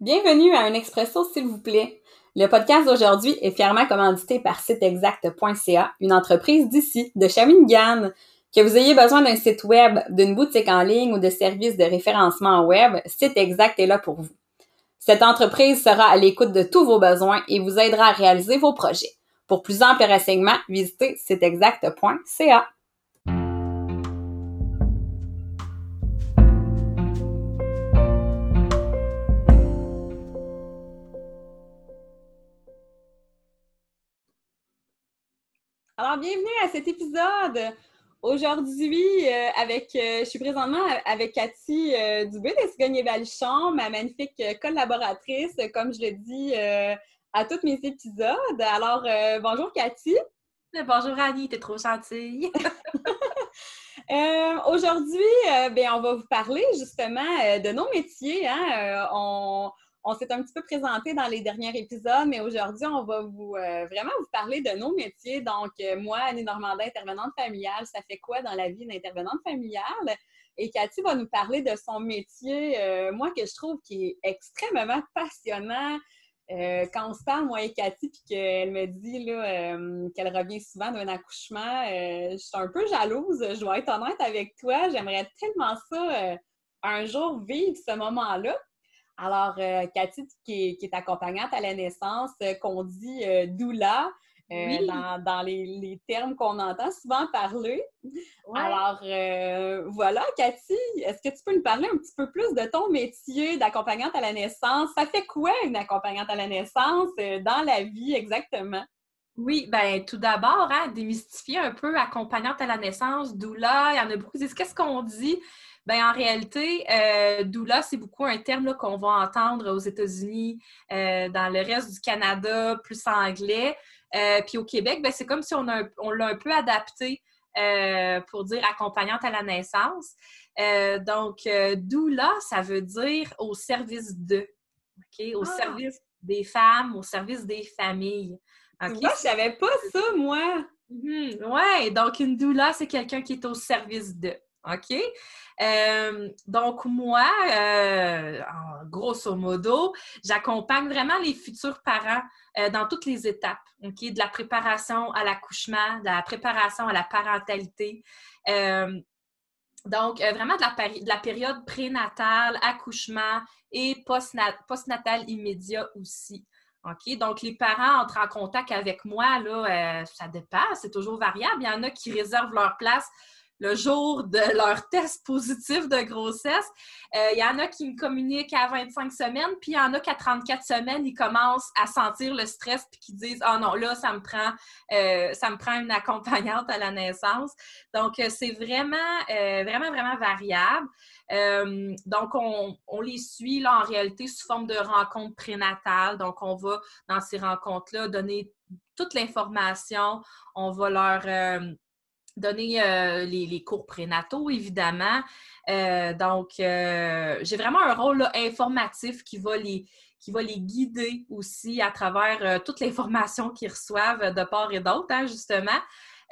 Bienvenue à un expresso, s'il vous plaît. Le podcast d'aujourd'hui est fièrement commandité par siteexact.ca, une entreprise d'ici, de Shawinigan. Que vous ayez besoin d'un site web, d'une boutique en ligne ou de services de référencement web, Site Exact est là pour vous. Cette entreprise sera à l'écoute de tous vos besoins et vous aidera à réaliser vos projets. Pour plus amples renseignements, visitez siteexact.ca. Alors, bienvenue à cet épisode. Aujourd'hui, euh, avec, euh, je suis présentement avec Cathy euh, Dubé de Cigogne-Valichon, ma magnifique collaboratrice, comme je le dis à tous mes épisodes. Alors, bonjour Cathy. Bonjour Annie, t'es trop gentille. Aujourd'hui, ben, on va vous parler justement de nos métiers. Hein. on, on s'est un petit peu présenté dans les derniers épisodes, mais aujourd'hui, on va euh, vraiment vous parler de nos métiers. Donc, euh, moi, Annie Normandin, intervenante familiale, ça fait quoi dans la vie d'intervenante familiale? Et Cathy va nous parler de son métier, euh, moi, que je trouve qui est extrêmement passionnant. quand on se parle, moi et Cathy, puis qu'elle me dit qu'elle revient souvent d'un accouchement, je suis un peu jalouse, je dois être honnête avec toi. J'aimerais tellement ça un jour vivre ce moment-là. Alors, euh, Cathy, qui est, accompagnante à la naissance, euh, qu'on dit euh, doula, dans, les, termes qu'on entend souvent parler. Alors, voilà, Cathy, est-ce que tu peux nous parler un petit peu plus de ton métier d'accompagnante à la naissance? Ça fait quoi une accompagnante à la naissance dans la vie exactement? Oui, ben tout d'abord, hein, démystifier un peu accompagnante à la naissance, doula, il y en a beaucoup qui disent qu'est-ce qu'on dit? Ben, en réalité, euh, doula, c'est beaucoup un terme qu'on va entendre aux États-Unis, euh, dans le reste du Canada, plus anglais. Euh, puis au Québec, ben, c'est comme si on, on l'a un peu adapté pour dire accompagnante à la naissance. donc, doula, ça veut dire au service de? Au ah! service des femmes, au service des familles. Okay? Moi, je savais pas ça, moi! Mhm. Oui, donc une doula, c'est quelqu'un qui est au service de. OK? Euh, donc, moi, euh, grosso modo, j'accompagne vraiment les futurs parents euh, dans toutes les étapes? De la préparation à l'accouchement, de la préparation à la parentalité. donc, vraiment de la, de la période prénatale, accouchement et postnatal immédiat aussi. Donc, les parents entrent en contact avec moi, là, ça dépend, c'est toujours variable. Il y en a qui réservent leur place le jour de leur test positif de grossesse. Euh, il y en a qui me communiquent à 25 semaines, puis il y en a qu'à 34 semaines, ils commencent à sentir le stress puis qui disent "Ah oh non, là ça me prend euh, ça me prend une accompagnante à la naissance." Donc euh, c'est vraiment vraiment vraiment variable. donc, on, on, les suit là, en réalité sous forme de rencontres prénatales. Donc, on va dans ces rencontres-là donner toute l'information. On va leur donner euh, les, cours prénataux, évidemment. Euh, donc, euh, j'ai vraiment un rôle informatif qui va les les guider aussi à travers toute l'information qu'ils reçoivent de part et d'autre, hein, justement.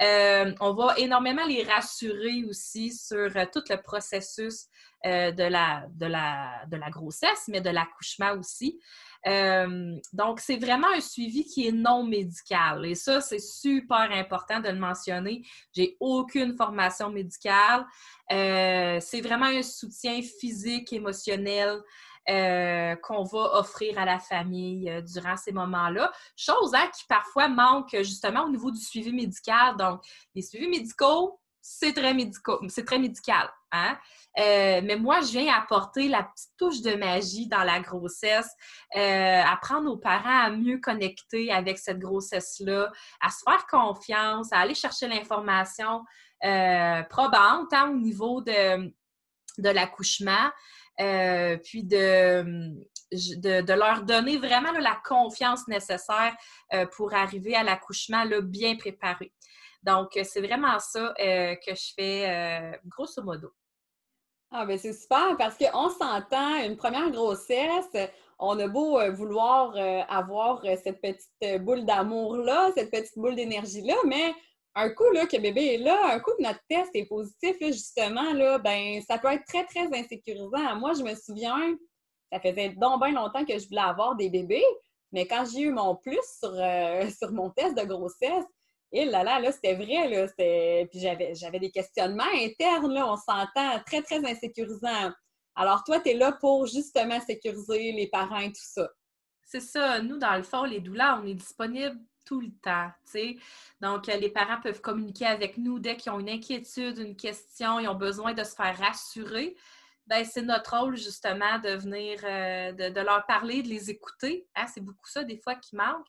On va énormément les rassurer aussi sur tout le processus de, la, de, la, grossesse, mais de l'accouchement aussi. Euh, donc, c'est vraiment un suivi qui est non médical. Et ça, c'est super important de le mentionner. J'ai aucune formation médicale. Euh, c'est vraiment un soutien physique, émotionnel. Euh, qu'on va offrir à la famille durant ces moments-là. Chose hein, qui parfois manque justement au niveau du suivi médical. Donc, les suivis médicaux, c'est très, médical. Hein? Euh, mais moi, je viens apporter la petite touche de magie dans la grossesse, euh, apprendre aux parents à mieux connecter avec cette grossesse-là, à se faire confiance, à aller chercher l'information euh, probante hein, au niveau de, de l'accouchement, puis de, de, leur donner vraiment la confiance nécessaire pour arriver à l'accouchement bien préparé. Donc, c'est vraiment ça que je fais grosso modo. Ah, ben c'est super parce qu'on s'entend, une première grossesse, on a beau euh, vouloir euh, avoir euh, cette petite boule d'amour-là, cette petite boule d'énergie-là, mais un coup là, que bébé est là, un coup que notre test est positif, justement, là, ben, ça peut être très, très insécurisant. Moi, je me souviens, ça faisait donc bien longtemps que je voulais avoir des bébés. Mais quand j'ai eu mon plus sur, euh, sur mon test de grossesse, et là là, là c'était vrai, là, puis j'avais, j'avais des questionnements internes, là, on s'entend, très, très insécurisant. Alors, toi, tu es là pour justement sécuriser les parents et tout ça. C'est ça. Nous, dans le fond, les douleurs, on est disponible tout le temps. Donc, euh, les parents peuvent communiquer avec nous dès qu'ils ont une inquiétude, une question, ils ont besoin de se faire rassurer. Ben, c'est notre rôle justement de venir, euh, de, leur parler, de les écouter. Hein. C'est beaucoup ça des fois qui manque.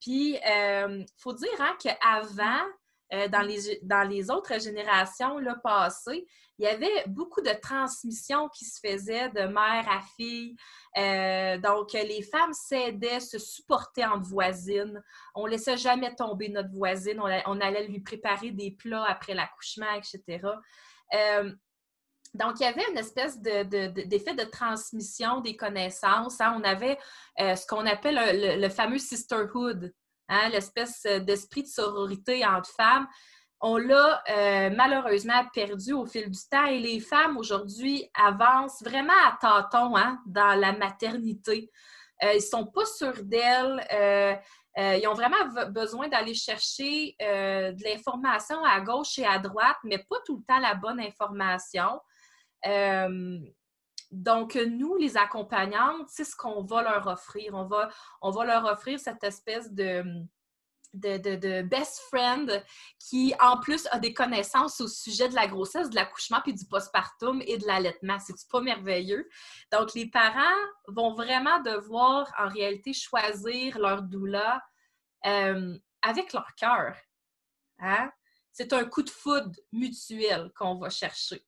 Puis, il euh, faut dire hein, qu'avant, euh, dans, les, dans les autres générations là, passées, il y avait beaucoup de transmissions qui se faisaient de mère à fille. Euh, donc, les femmes s'aidaient, se supportaient entre voisines. On ne laissait jamais tomber notre voisine. On, allait lui préparer des plats après l'accouchement, etc. Donc, il y avait une espèce d'effet de, transmission des connaissances. Hein. On avait euh, ce qu'on appelle le, fameux sisterhood, hein, l'espèce d'esprit de sororité entre femmes. On l'a euh, malheureusement perdu au fil du temps et les femmes aujourd'hui avancent vraiment à tâtons hein, dans la maternité. Euh, ils ne sont pas sûrs d'elles. ils ont vraiment besoin d'aller chercher de l'information à gauche et à droite, mais pas tout le temps la bonne information. Donc, nous, les accompagnantes, c'est ce qu'on va leur offrir. On va, on va leur offrir cette espèce de, de, best friend qui, en plus, a des connaissances au sujet de la grossesse, de l'accouchement, puis du postpartum et de l'allaitement. C'est pas merveilleux? Donc, les parents vont vraiment devoir, en réalité, choisir leur doula euh, avec leur cœur. Hein? C'est un coup de foudre mutuel qu'on va chercher.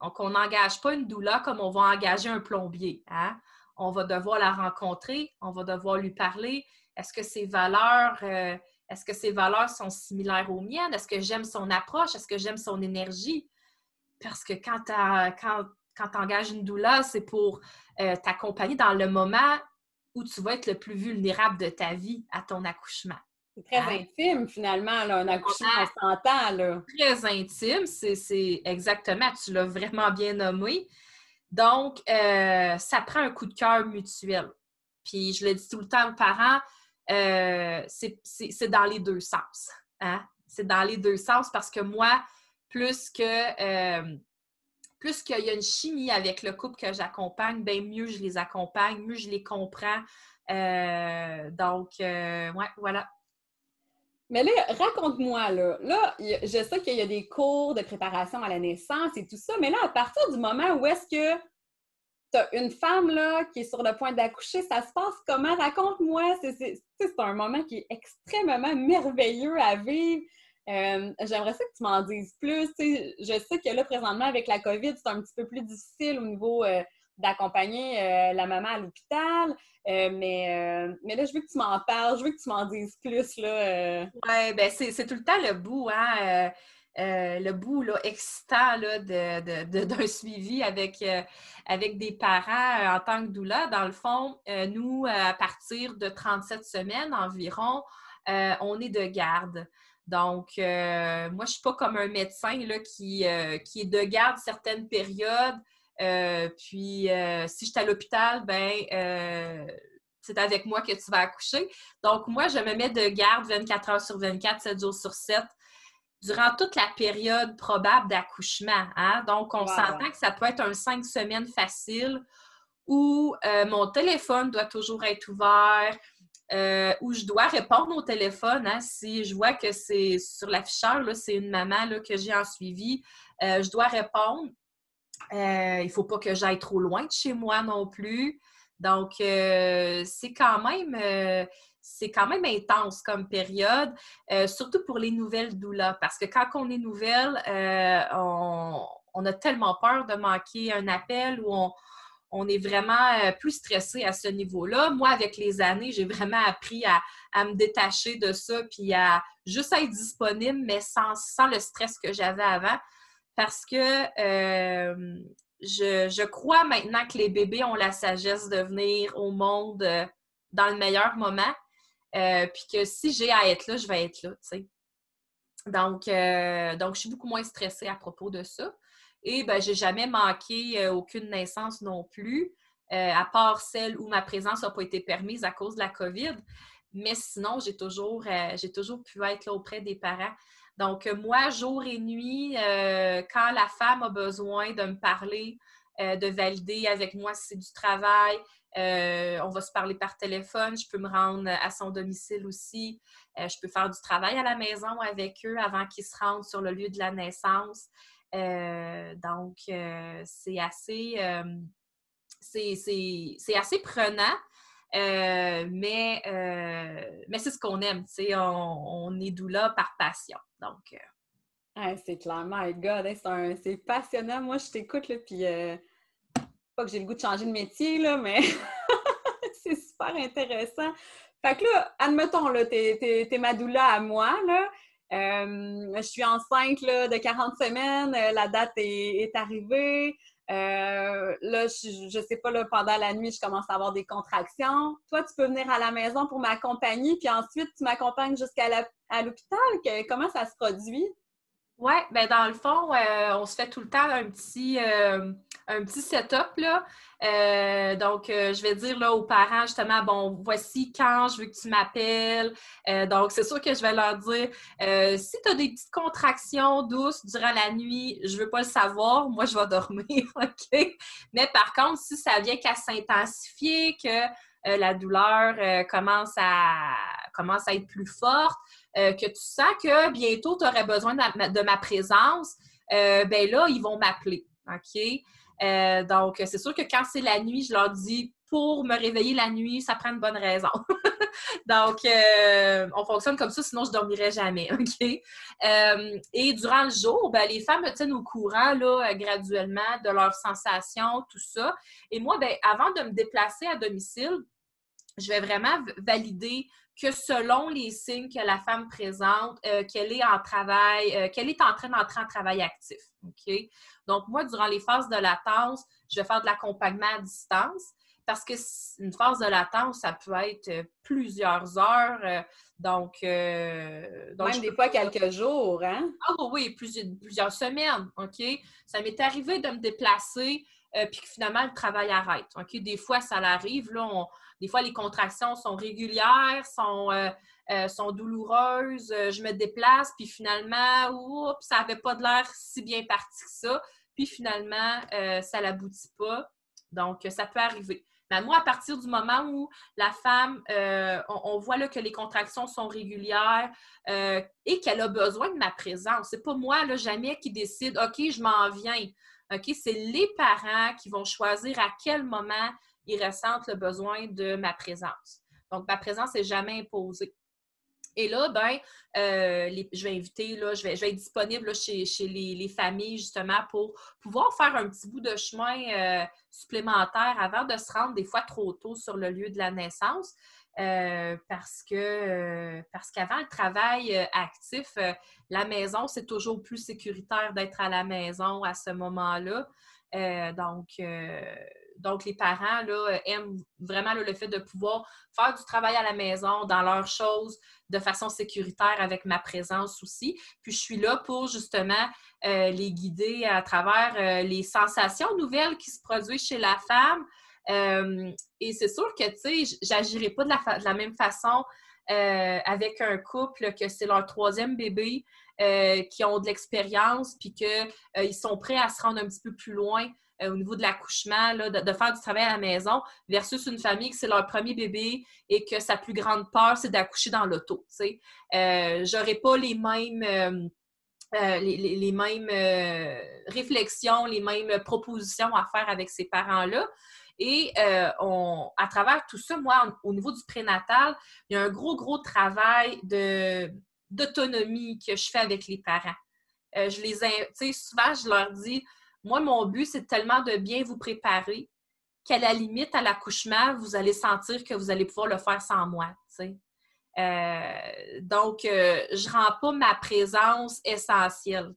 Donc, on n'engage pas une doula comme on va engager un plombier. Hein? On va devoir la rencontrer, on va devoir lui parler. Est-ce que ses valeurs, euh, est-ce que ses valeurs sont similaires aux miennes? Est-ce que j'aime son approche? Est-ce que j'aime son énergie? Parce que quand tu engages une doula, c'est pour euh, t'accompagner dans le moment où tu vas être le plus vulnérable de ta vie à ton accouchement. C'est très ah. intime, finalement, là, un accouchement, on s'entend. Là. Très intime, c'est exactement, tu l'as vraiment bien nommé. Donc, euh, ça prend un coup de cœur mutuel. Puis, je le dis tout le temps aux parents, euh, c'est dans les deux sens. Hein? C'est dans les deux sens parce que moi, plus que euh, plus qu'il y a une chimie avec le couple que j'accompagne, bien mieux je les accompagne, mieux je les comprends. donc, ouais, voilà. Mais là, raconte-moi, là. Là, je sais qu'il y a des cours de préparation à la naissance et tout ça, mais là, à partir du moment où est-ce que tu as une femme, là, qui est sur le point d'accoucher, ça se passe comment? Raconte-moi. C'est un moment qui est extrêmement merveilleux à vivre. Euh, j'aimerais ça que tu m'en dises plus. je sais que là, présentement, avec la COVID, c'est un petit peu plus difficile au niveau euh, d'accompagner euh, la maman à l'hôpital. Euh, mais, euh, mais là, je veux que tu m'en parles, je veux que tu m'en dises plus. Oui, ben c'est, tout le temps le bout, hein? le bout là, excitant là, de, d'un suivi avec, avec des parents en tant que doula. Dans le fond, nous, à partir de 37 semaines environ, on est de garde. Donc, moi, je ne suis pas comme un médecin là, qui, qui est de garde certaines périodes, euh, puis, euh, si je suis à l'hôpital, ben, euh, c'est avec moi que tu vas accoucher. Donc, moi, je me mets de garde 24 heures sur 24, 7 jours sur 7, durant toute la période probable d'accouchement. Hein. Donc, on s'entend que ça peut être un 5 semaines facile où mon téléphone doit toujours être ouvert, où je dois répondre au téléphone. Hein. Si je vois que c'est sur l'afficheur, c'est une maman là, que j'ai en suivi, je dois répondre. Euh, il ne faut pas que j'aille trop loin de chez moi non plus. Donc, euh, c'est quand même euh, c'est quand même intense comme période, surtout pour les nouvelles doulas, parce que quand on est nouvelle, on, a tellement peur de manquer un appel ou on, est vraiment plus stressé à ce niveau-là. Moi, avec les années, j'ai vraiment appris à, me détacher de ça, puis à juste être disponible, mais sans, sans le stress que j'avais avant parce que euh, je, crois maintenant que les bébés ont la sagesse de venir au monde euh, dans le meilleur moment. Euh, puis que si j'ai à être là, je vais être là, tu sais. Donc, donc, je suis beaucoup moins stressée à propos de ça. Et ben, j'ai jamais manqué aucune naissance non plus. à part celle où ma présence n'a pas été permise à cause de la COVID. Mais sinon, j'ai toujours, j'ai toujours pu être là auprès des parents. Donc, moi, jour et nuit, quand la femme a besoin de me parler, de valider avec moi si c'est du travail, euh, on va se parler par téléphone. Je peux me rendre à son domicile aussi. Euh, je peux faire du travail à la maison avec eux avant qu'ils se rendent sur le lieu de la naissance. Euh, donc, c'est assez, c'est assez prenant. Mais mais c'est ce qu'on aime, on, on, est doula par passion. Donc, c'est clairement, my God, c'est passionnant. Moi, je t'écoute, puis pas que j'ai le goût de changer de métier, là, mais c'est super intéressant. Fait que là, admettons, là, t'es, ma doula à moi, là. Euh, je suis enceinte là, de 40 semaines, euh, la date est, arrivée. Euh, là, je, je, sais pas, là, pendant la nuit, je commence à avoir des contractions. Toi, tu peux venir à la maison pour m'accompagner, puis ensuite, tu m'accompagnes jusqu'à l'hôpital. comment ça se produit? Oui, ben dans le fond, on se fait tout le temps un petit, un petit setup. Là. Euh, donc, euh, je vais dire là, aux parents justement, bon, voici quand je veux que tu m'appelles. Euh, donc, c'est sûr que je vais leur dire si tu as des petites contractions douces durant la nuit, je ne veux pas le savoir, moi je vais dormir, OK? Mais par contre, si ça vient qu'à s'intensifier, que la douleur commence, à, commence à être plus forte, que tu sens que bientôt tu aurais besoin de ma, présence, ben là, ils vont m'appeler. OK? Euh, donc, c'est sûr que quand c'est la nuit, je leur dis pour me réveiller la nuit, ça prend une bonne raison. donc, euh, on fonctionne comme ça, sinon je ne dormirais jamais. OK? Euh, et durant le jour, ben, les femmes me tiennent au courant là, graduellement de leurs sensations, tout ça. Et moi, ben, avant de me déplacer à domicile, je vais vraiment valider que selon les signes que la femme présente, qu'elle est en travail, qu'elle est en train d'entrer en travail actif. Donc, moi, durant les phases de latence, je vais faire de l'accompagnement à distance parce que une phase de latence, ça peut être euh, plusieurs heures. Euh, donc, euh, donc Même des fois quelques jours, hein? Ah oui, plusieurs, plusieurs semaines, OK? Ça m'est arrivé de me déplacer puis que finalement, le travail arrête? Des fois, ça l'arrive, là, des fois, les contractions sont régulières, sont, sont douloureuses, je me déplace, puis finalement, oups, ça n'avait pas de l'air si bien parti que ça puis finalement, euh, ça n'aboutit pas. Donc, ça peut arriver. Mais moi, à partir du moment où la femme, euh, on, voit là, que les contractions sont régulières euh, et qu'elle a besoin de ma présence, c'est pas moi là, jamais qui décide, OK, je m'en viens. OK, c'est les parents qui vont choisir à quel moment ils ressentent le besoin de ma présence. Donc, ma présence n'est jamais imposée. Et là, ben, euh, je vais inviter, là, je, vais, je vais être disponible chez, les, familles justement pour pouvoir faire un petit bout de chemin euh, supplémentaire avant de se rendre des fois trop tôt sur le lieu de la naissance. Euh, parce que parce qu'avant le travail actif, la maison, c'est toujours plus sécuritaire d'être à la maison à ce moment-là. donc, donc, les parents là, aiment vraiment le fait de pouvoir faire du travail à la maison, dans leurs choses, de façon sécuritaire avec ma présence aussi. Puis, je suis là pour justement euh, les guider à travers euh, les sensations nouvelles qui se produisent chez la femme. Euh, et c'est sûr que, tu sais, j'agirai pas de la, même façon avec un couple que c'est leur troisième bébé, qui ont de l'expérience, puis qu'ils sont prêts à se rendre un petit peu plus loin euh, au niveau de l'accouchement, de, faire du travail à la maison, versus une famille que c'est leur premier bébé et que sa plus grande peur, c'est d'accoucher dans l'auto. Euh, J'aurais pas les mêmes. Euh, euh, les, mêmes réflexions, les mêmes propositions à faire avec ces parents-là. Et on, à travers tout ça, moi, au niveau du prénatal, il y a un gros, gros travail d'autonomie que je fais avec les parents. je les, tu sais, souvent, je leur dis, moi, mon but, c'est tellement de bien vous préparer qu'à la limite, à l'accouchement, vous allez sentir que vous allez pouvoir le faire sans moi. Euh, donc, euh, je ne rends pas ma présence essentielle.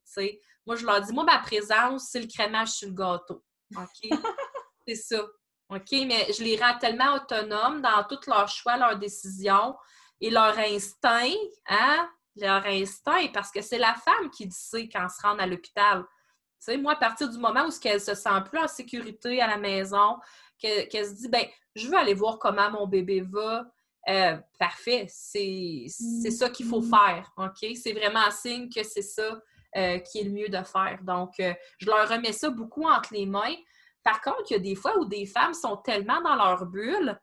Moi, je leur dis, moi, ma présence, c'est le crémage sur le gâteau. OK? c'est ça. OK? Mais je les rends tellement autonomes dans tous leurs choix, leurs décisions et leur instinct, hein? Leur instinct, parce que c'est la femme qui sait quand se rend à l'hôpital moi, à partir du moment où elle se sent plus en sécurité à la maison, qu'elle se dit, ben, je veux aller voir comment mon bébé va. Euh, parfait, c'est ça qu'il faut faire, OK? C'est vraiment un signe que c'est ça euh, qui est le mieux de faire. Donc, euh, je leur remets ça beaucoup entre les mains. Par contre, il y a des fois où des femmes sont tellement dans leur bulle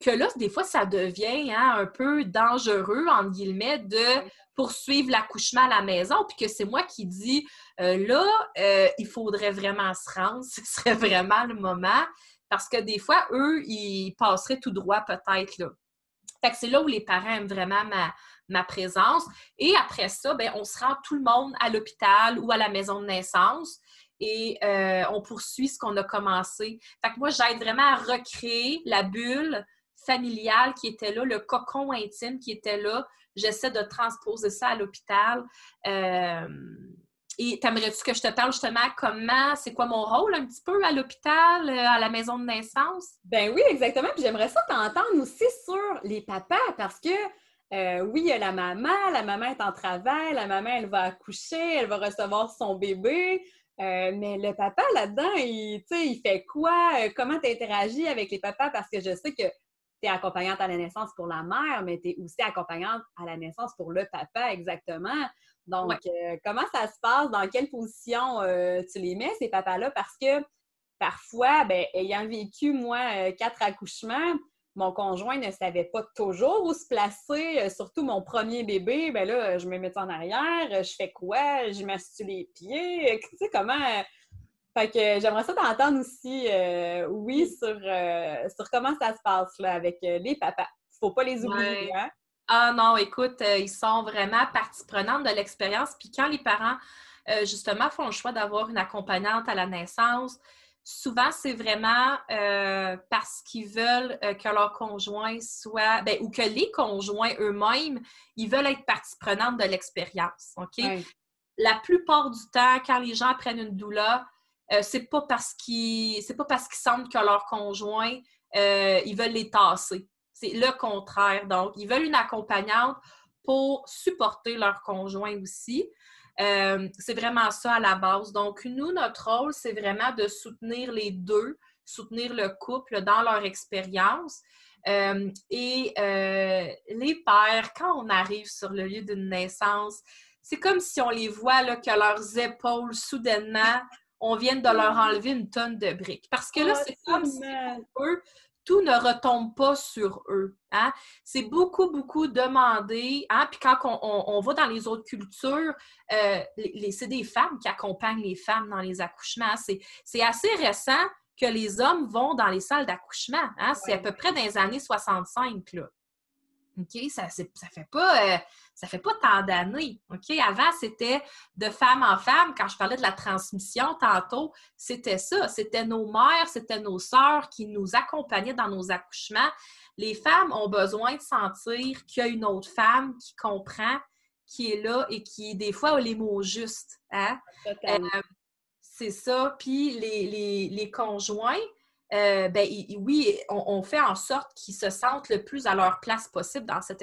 que là, des fois, ça devient hein, un peu dangereux, entre guillemets, de poursuivre l'accouchement à la maison, puis que c'est moi qui dis, euh, là, euh, il faudrait vraiment se rendre, ce serait vraiment le moment, parce que des fois, eux, ils passeraient tout droit peut-être, là. Fait que c'est là où les parents aiment vraiment ma, présence. Et après ça, ben, on se rend tout le monde à l'hôpital ou à la maison de naissance et euh, on poursuit ce qu'on a commencé. Fait que moi, j'aide vraiment à recréer la bulle familiale qui était là, le cocon intime qui était là. J'essaie de transposer ça à l'hôpital. Euh, et t'aimerais-tu que je te parle justement comment, c'est quoi mon rôle un petit peu à l'hôpital, euh, à la maison de naissance? Ben oui, exactement. Puis j'aimerais ça t'entendre aussi sur les papas parce que oui, il y a la maman, la maman est en travail, la maman, elle va accoucher, elle va recevoir son bébé. Mais le papa là-dedans, il, il fait quoi? Comment tu interagis avec les papas? Parce que je sais que tu es accompagnante à la naissance pour la mère, mais tu es aussi accompagnante à la naissance pour le papa, exactement. Donc, euh, comment ça se passe? Dans quelle position euh, tu les mets, ces papas-là? Parce que parfois, ben, ayant vécu, moi, euh, quatre accouchements, mon conjoint ne savait pas toujours où se placer, surtout mon premier bébé. Ben là, je me mets en arrière, je fais quoi? Je m'assue les pieds. Tu sais, comment fait que j'aimerais ça t'entendre aussi, euh, oui, sur, euh, sur comment ça se passe là, avec euh, les papas. Faut pas les oublier, hein? Ah non, écoute, ils sont vraiment partie prenante de l'expérience. Puis quand les parents, justement, font le choix d'avoir une accompagnante à la naissance, souvent, c'est vraiment parce qu'ils veulent que leur conjoint soit, ben, ou que les conjoints eux-mêmes, ils veulent être partie prenante de l'expérience. OK? La plupart du temps, quand les gens prennent une doula, euh, c'est pas parce qu'ils c'est pas parce qu'ils sentent que leur conjoint euh, ils veulent les tasser. C'est le contraire. Donc, ils veulent une accompagnante pour supporter leur conjoint aussi. Euh, c'est vraiment ça à la base. Donc, nous, notre rôle, c'est vraiment de soutenir les deux, soutenir le couple dans leur expérience. et les pères, quand on arrive sur le lieu d'une naissance, c'est comme si on les voit là, que leurs épaules soudainement on vient de leur enlever une tonne de briques. Parce que là, c'est comme si eux, tout ne retombe pas sur eux. Hein? C'est beaucoup, beaucoup demandé. Hein? Puis quand on, va dans les autres cultures, euh, c'est des femmes qui accompagnent les femmes dans les accouchements. C'est assez récent que les hommes vont dans les salles d'accouchement. Hein? C'est à peu près dans les années 65. Là. OK? Ça, ça fait pas. Euh, ça fait pas tant d'années. OK? Avant, c'était de femme en femme. Quand je parlais de la transmission tantôt, c'était ça. C'était nos mères, c'était nos sœurs qui nous accompagnaient dans nos accouchements. Les femmes ont besoin de sentir qu'il y a une autre femme qui comprend, qui est là et qui, des fois, a les mots justes. Hein? Euh, c'est ça. Puis les, les conjoints, euh, ben, oui, on, fait en sorte qu'ils se sentent le plus à leur place possible dans cette,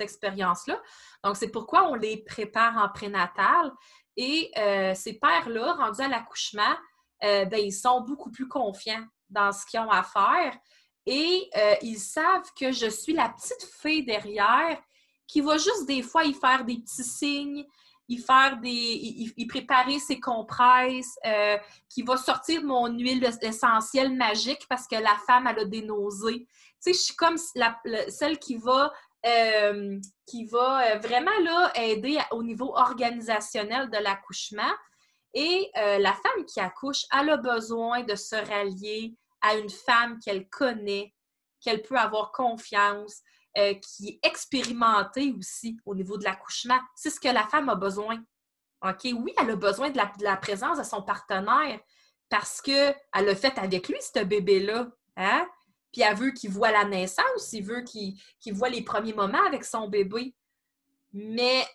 expérience-là. Donc, c'est pourquoi on les prépare en prénatal. Et euh, ces pères-là, rendus à l'accouchement, euh, ben, ils sont beaucoup plus confiants dans ce qu'ils ont à faire. Et ils savent que je suis la petite fille derrière qui va juste des fois y faire des petits signes, y faire des, préparer ses compresses, euh, qui va sortir mon huile essentielle magique parce que la femme, elle a des nausées. Tu sais, je suis comme celle qui va, euh, qui va euh, vraiment là, aider au niveau organisationnel de l'accouchement. Et la femme qui accouche, elle a besoin de se rallier à une femme qu'elle connaît, qu'elle peut avoir confiance, euh, qui est expérimentée aussi au niveau de l'accouchement. C'est ce que la femme a besoin. OK? Oui, elle a besoin de la, présence de son partenaire parce qu'elle a fait avec lui, ce bébé-là. Hein? Puis elle veut qu'il voit la naissance, il veut qu'il voit les premiers moments avec son bébé. Mais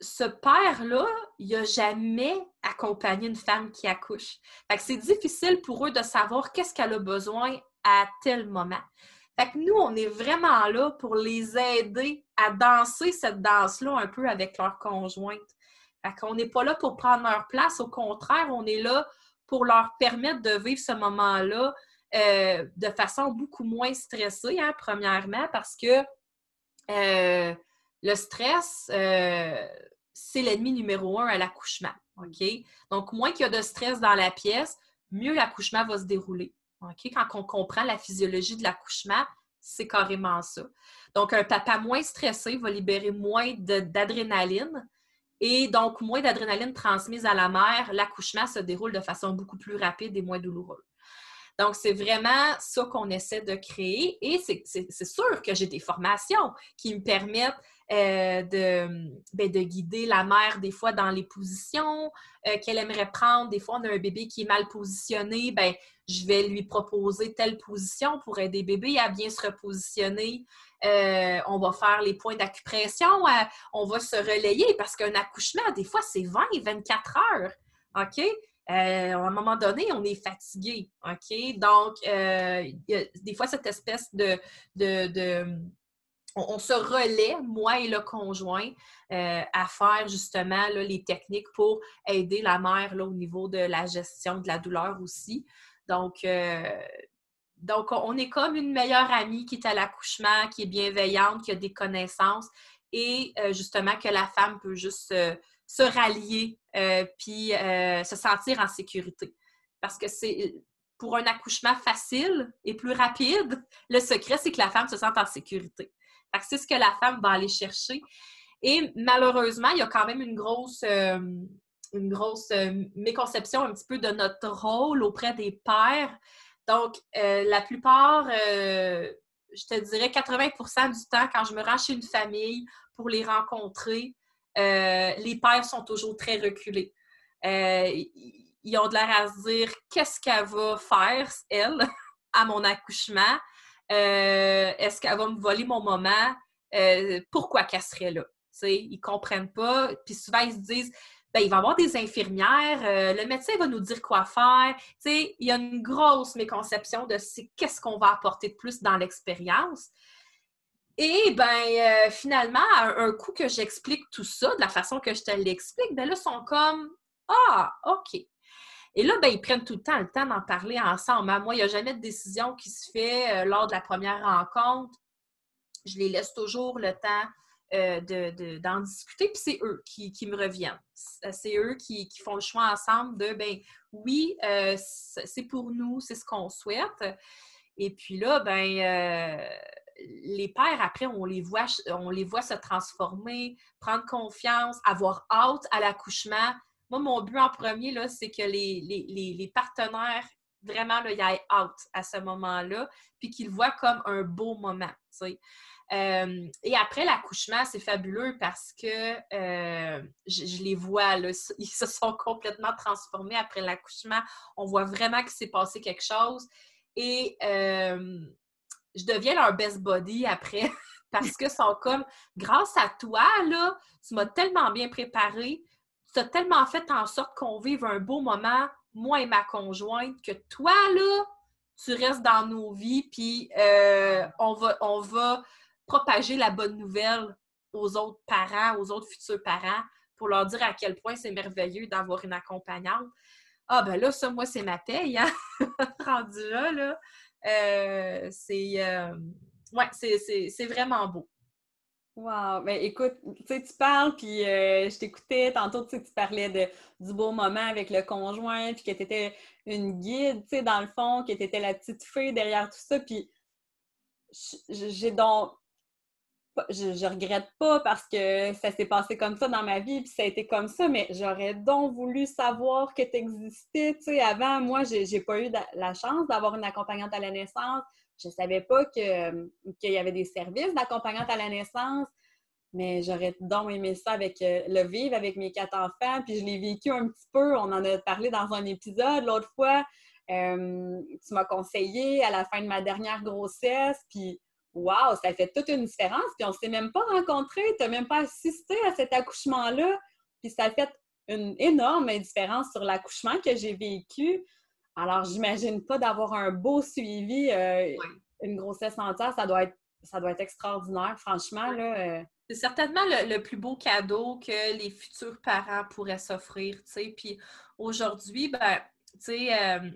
ce père-là, il n'a jamais accompagné une femme qui accouche. Fait que c'est difficile pour eux de savoir qu'est-ce qu'elle a besoin à tel moment. Fait que nous, on est vraiment là pour les aider à danser cette danse-là un peu avec leur conjointe. Fait qu'on n'est pas là pour prendre leur place. Au contraire, on est là pour leur permettre de vivre ce moment-là euh, de façon beaucoup moins stressée, hein, premièrement, parce que euh, le stress, euh, c'est l'ennemi numéro un à l'accouchement. Donc, moins qu'il y a de stress dans la pièce, mieux l'accouchement va se dérouler. Quand on comprend la physiologie de l'accouchement, c'est carrément ça. Donc, un papa moins stressé va libérer moins d'adrénaline et donc moins d'adrénaline transmise à la mère. L'accouchement se déroule de façon beaucoup plus rapide et moins douloureuse. Donc, c'est vraiment ça qu'on essaie de créer. Et c'est sûr que j'ai des formations qui me permettent euh, de, ben, de, guider la mère des fois dans les positions euh, qu'elle aimerait prendre. Des fois, on a un bébé qui est mal positionné, ben, je vais lui proposer telle position pour aider bébé à bien se repositionner. Euh, on va faire les points d'acupression, on va se relayer parce qu'un accouchement, des fois, c'est 20 24 heures. OK? À un moment donné, on est fatigué. OK? Donc, des fois, cette espèce de, de on, se relaie, moi et le conjoint, euh, à faire justement les techniques pour aider la mère là, au niveau de la gestion de la douleur aussi. Donc, euh, donc, on est comme une meilleure amie qui est à l'accouchement, qui est bienveillante, qui a des connaissances et euh, justement que la femme peut juste se rallier puis se sentir en sécurité. Parce que c'est pour un accouchement facile et plus rapide, le secret, c'est que la femme se sente en sécurité. C'est ce que la femme va aller chercher. Et malheureusement, il y a quand même une grosse, euh, euh, méconception un petit peu de notre rôle auprès des pères. Donc, euh, la plupart, je te dirais 80% du temps, quand je me rends chez une famille pour les rencontrer, les pères sont toujours très reculés. ils ont de l'air à se dire qu'est-ce qu'elle va faire, elle, à mon accouchement? Euh, est-ce qu'elle va me voler mon moment? Euh, pourquoi qu'elle serait là? Ils ils comprennent pas. Puis souvent, ils se disent, ben, il va y avoir des infirmières, euh, le médecin va nous dire quoi faire. il y a une grosse méconception de qu'est-ce qu'on va apporter de plus dans l'expérience. Et ben finalement, un coup que j'explique tout ça, de la façon que je te l'explique, ben là, ils sont comme Ah, OK. Et là, ben, ils prennent tout le temps le temps d'en parler ensemble. Moi, il n'y a jamais de décision qui se fait euh, lors de la première rencontre. Je les laisse toujours le temps euh, d'en discuter, puis c'est eux qui, me reviennent. C'est eux qui, font le choix ensemble de, ben oui, euh, c'est pour nous, c'est ce qu'on souhaite. Et puis là, ben les pères, après, on les, voit, on les voit se transformer, prendre confiance, avoir hâte à l'accouchement, moi, mon but en premier, c'est que les, partenaires vraiment là, y à ce moment-là, puis qu'ils voient comme un beau moment. Euh, et après l'accouchement, c'est fabuleux parce que euh, je, les vois, ils se sont complètement transformés après l'accouchement. On voit vraiment qu'il s'est passé quelque chose. Et euh, je deviens leur best body après parce que sont comme, grâce à toi, là, tu m'as tellement bien préparé, tu as tellement fait en sorte qu'on vive un beau moment, moi et ma conjointe, que toi, là, tu restes dans nos vies, puis euh, on, va, on va propager la bonne nouvelle aux autres parents, aux autres futurs parents, pour leur dire à quel point c'est merveilleux d'avoir une accompagnante. Ah ben là, ça, moi, c'est ma paye, hein? Rendu là, là. Euh, c'est... Euh, ouais, c'est vraiment beau. Wow! Ben, écoute, tu parles, puis euh, je t'écoutais tantôt, tu parlais de, du beau moment avec le conjoint, puis que tu étais une guide, tu sais, dans le fond, que tu étais la petite fille derrière tout ça, puis j'ai donc... Je, je, regrette pas parce que ça s'est passé comme ça dans ma vie, puis ça a été comme ça, mais j'aurais donc voulu savoir que tu existais, tu sais, avant, moi, j'ai pas eu la chance d'avoir une accompagnante à la naissance, je savais pas qu'il y avait des services d'accompagnante à la naissance, mais j'aurais donc aimé ça avec euh, le vivre avec mes quatre enfants. Puis je l'ai vécu un petit peu. On en a parlé dans un épisode l'autre fois. Euh, tu m'as conseillé à la fin de ma dernière grossesse. Puis waouh, ça fait toute une différence. Puis on ne s'est même pas rencontrés. Tu n'as même pas assisté à cet accouchement-là. Puis ça a fait une énorme différence sur l'accouchement que j'ai vécu. Alors, j'imagine pas d'avoir un beau suivi, euh, une grossesse entière, ça doit être, ça doit être extraordinaire, franchement. Là, euh. C'est certainement le, plus beau cadeau que les futurs parents pourraient s'offrir. Puis aujourd'hui, ben, tu sais, euh,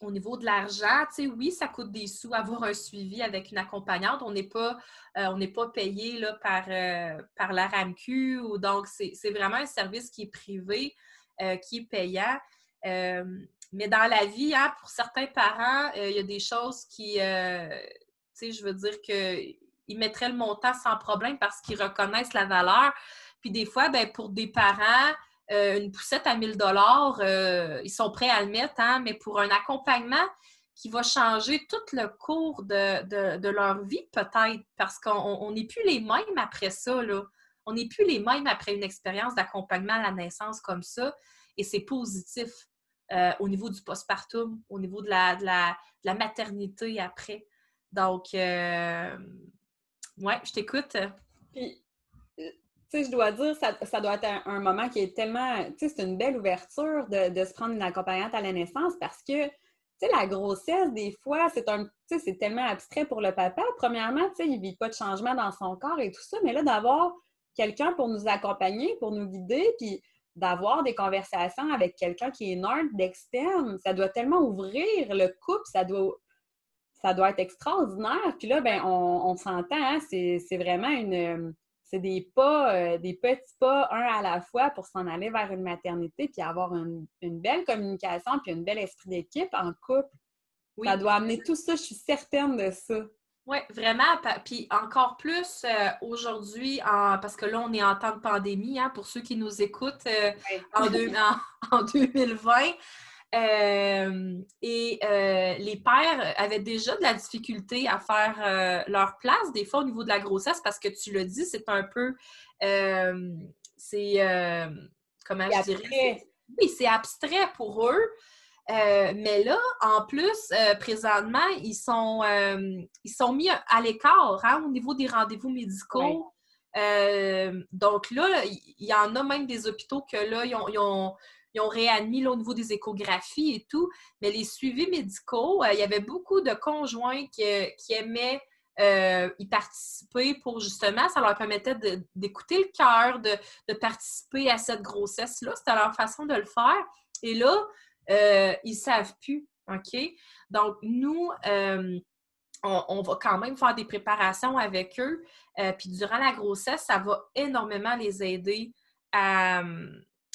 au niveau de l'argent, tu sais, oui, ça coûte des sous avoir un suivi avec une accompagnante. On n'est pas, euh, pas payé par, euh, par la RAMQ ou donc c'est vraiment un service qui est privé, euh, qui est payant. mais dans la vie, hein, pour certains parents, il y a des choses qui, tu sais, je veux dire qu'ils mettraient le montant sans problème parce qu'ils reconnaissent la valeur. Puis des fois, ben, pour des parents, euh, une poussette à 1000 dollars, euh, ils sont prêts à le mettre, hein, mais pour un accompagnement qui va changer tout le cours de, leur vie, peut-être, parce qu'on n'est plus les mêmes après ça. Là. On n'est plus les mêmes après une expérience d'accompagnement à la naissance comme ça, et c'est positif euh, au niveau du postpartum, au niveau de la, la, maternité après. Donc, ouais, je t'écoute je dois dire, ça, ça doit être un, moment qui est tellement, tu sais, c'est une belle ouverture de, se prendre une accompagnante à la naissance parce que, tu sais, la grossesse, des fois, c'est un, tu sais, c'est tellement abstrait pour le papa. Premièrement, tu sais, il vit pas de changement dans son corps et tout ça, mais là, d'avoir quelqu'un pour nous accompagner, pour nous guider, puis d'avoir des conversations avec quelqu'un qui est nord d'externe, ça doit tellement ouvrir le couple, ça doit, ça doit être extraordinaire. Puis là, ben, on, s'entend, hein, c'est vraiment une c'est des pas, euh, des petits pas, un à la fois pour s'en aller vers une maternité, puis avoir une, belle communication, puis un bel esprit d'équipe en couple. Ça doit amener tout ça, je suis certaine de ça. Oui, vraiment. Puis encore plus euh, aujourd'hui, parce que là, on est en temps de pandémie, hein, pour ceux qui nous écoutent euh, en, en, 2020. Euh, et euh, les pères avaient déjà de la difficulté à faire euh, leur place, des fois au niveau de la grossesse, parce que tu le dis, c'est un peu. c'est. comment je dirais? Oui, c'est abstrait pour eux. mais là, en plus, présentement, ils sont, ils sont mis à l'écart hein, au niveau des rendez-vous médicaux. donc là, il y en a même des hôpitaux que là, ils ont ils ont réadmis au niveau des échographies et tout. Mais les suivis médicaux, euh, il y avait beaucoup de conjoints qui, aimaient euh, y participer pour justement, ça leur permettait d'écouter le cœur, de, participer à cette grossesse-là. C'était leur façon de le faire. Et là, euh, ils ne savent plus. OK? Donc, nous, on, va quand même faire des préparations avec eux. puis durant la grossesse, ça va énormément les aider à,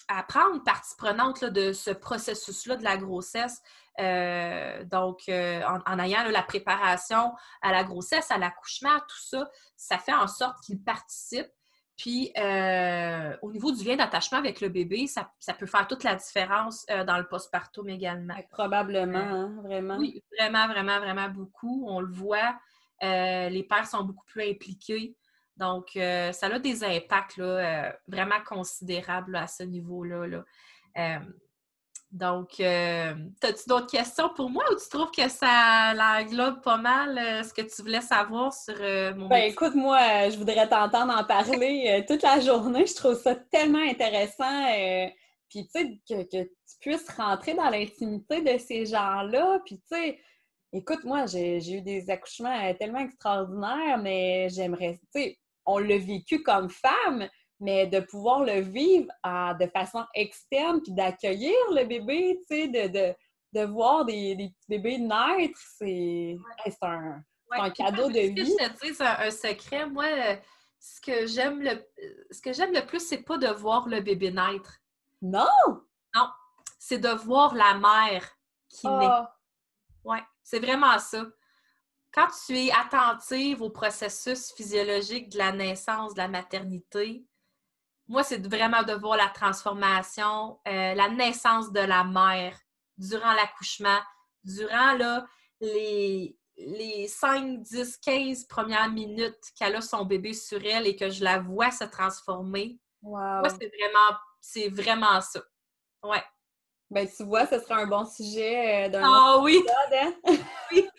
à prendre partie prenante de ce processus-là de la grossesse. Euh, donc, euh, en, ayant la préparation à la grossesse, à l'accouchement, tout ça, ça fait en sorte qu'ils participent. Puis, euh, au niveau du lien d'attachement avec le bébé, ça, peut faire toute la différence dans le postpartum également. Probablement, hein, vraiment. Oui, vraiment, vraiment, vraiment beaucoup. On le voit. les pères sont beaucoup plus impliqués. Donc, euh, ça a des impacts euh, vraiment considérables à ce niveau-là. Euh, donc, as-tu d'autres questions pour moi ou tu trouves que ça englobe pas mal ce que tu voulais savoir sur mon Ben écoute, moi, je voudrais t'entendre en parler toute la journée. Je trouve ça tellement intéressant. puis, tu sais, que, que, tu puisses rentrer dans l'intimité de ces gens-là. Puis, tu sais, écoute, moi, j'ai eu des accouchements tellement extraordinaires, mais j'aimerais, tu sais, on l'a vécu comme femme, mais de pouvoir le vivre de façon externe, puis d'accueillir le bébé, tu sais, de, de, voir des, petits bébés naître, c'est un, cadeau de vie. je te dis un, secret, moi, ce que j'aime le ce que j'aime le plus, c'est pas de voir le bébé naître. Non! Non, c'est de voir la mère qui naît. Ah! Oui, c'est vraiment ça quand tu es attentive au processus physiologique de la naissance, de la maternité, moi, c'est vraiment de voir la transformation, euh, la naissance de la mère durant l'accouchement, durant là, les, les 5, 10, 15 premières minutes qu'elle a son bébé sur elle et que je la vois se transformer. Moi, c'est vraiment, c'est vraiment ça. Ouais. Ben, tu vois, ce serait un bon sujet euh, d'un Ah oui! Hein? oui!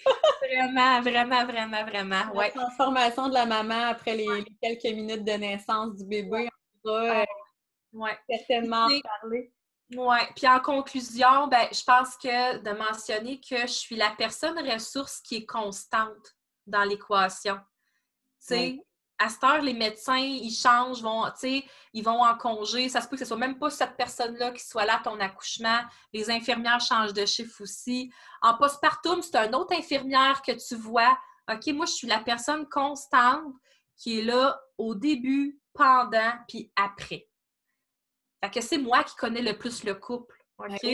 Vraiment, vraiment, vraiment, vraiment. La transformation de la maman après les, quelques minutes de naissance du bébé. On pourra ouais. certainement en parler. Oui. Puis en conclusion, ben, je pense que de mentionner que je suis la personne ressource qui est constante dans l'équation. Tu sais, à cette heure, les médecins, ils changent, vont, ils vont en congé. Ça se peut que ce soit même pas cette personne-là qui soit là à ton accouchement. Les infirmières changent de chiffre aussi. En postpartum, c'est une autre infirmière que tu vois. OK, moi, je suis la personne constante qui est là au début, pendant, puis après. Fait que c'est moi qui connais le plus le couple. OK?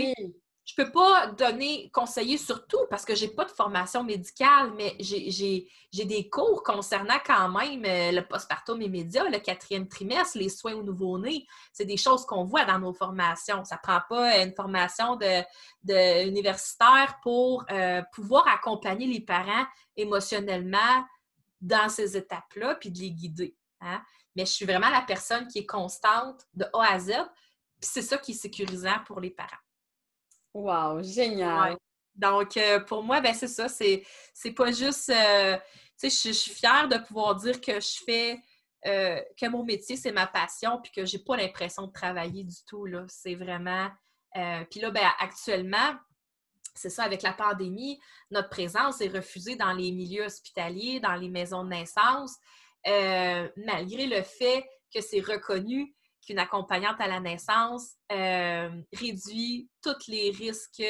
Je peux pas donner, conseiller sur tout parce que j'ai pas de formation médicale, mais j'ai des cours concernant quand même euh, le postpartum immédiat, le quatrième trimestre, les soins au nouveau-né. C'est des choses qu'on voit dans nos formations. Ça prend pas une formation de, universitaire pour euh, pouvoir accompagner les parents émotionnellement dans ces étapes-là, puis de les guider. Hein. Mais je suis vraiment la personne qui est constante de A à Z, puis c'est ça qui est sécurisant pour les parents. Wow, génial! Donc, euh, pour moi, ben c'est ça. C'est, pas juste. Euh, tu sais, je suis fière de pouvoir dire que je fais. Euh, que mon métier, c'est ma passion, puis que j'ai pas l'impression de travailler du tout. Là. C'est vraiment. puis là, ben, actuellement, c'est ça, avec la pandémie, notre présence est refusée dans les milieux hospitaliers, dans les maisons de naissance, malgré le fait que c'est reconnu qu'une accompagnante à la naissance euh, réduit tous les risques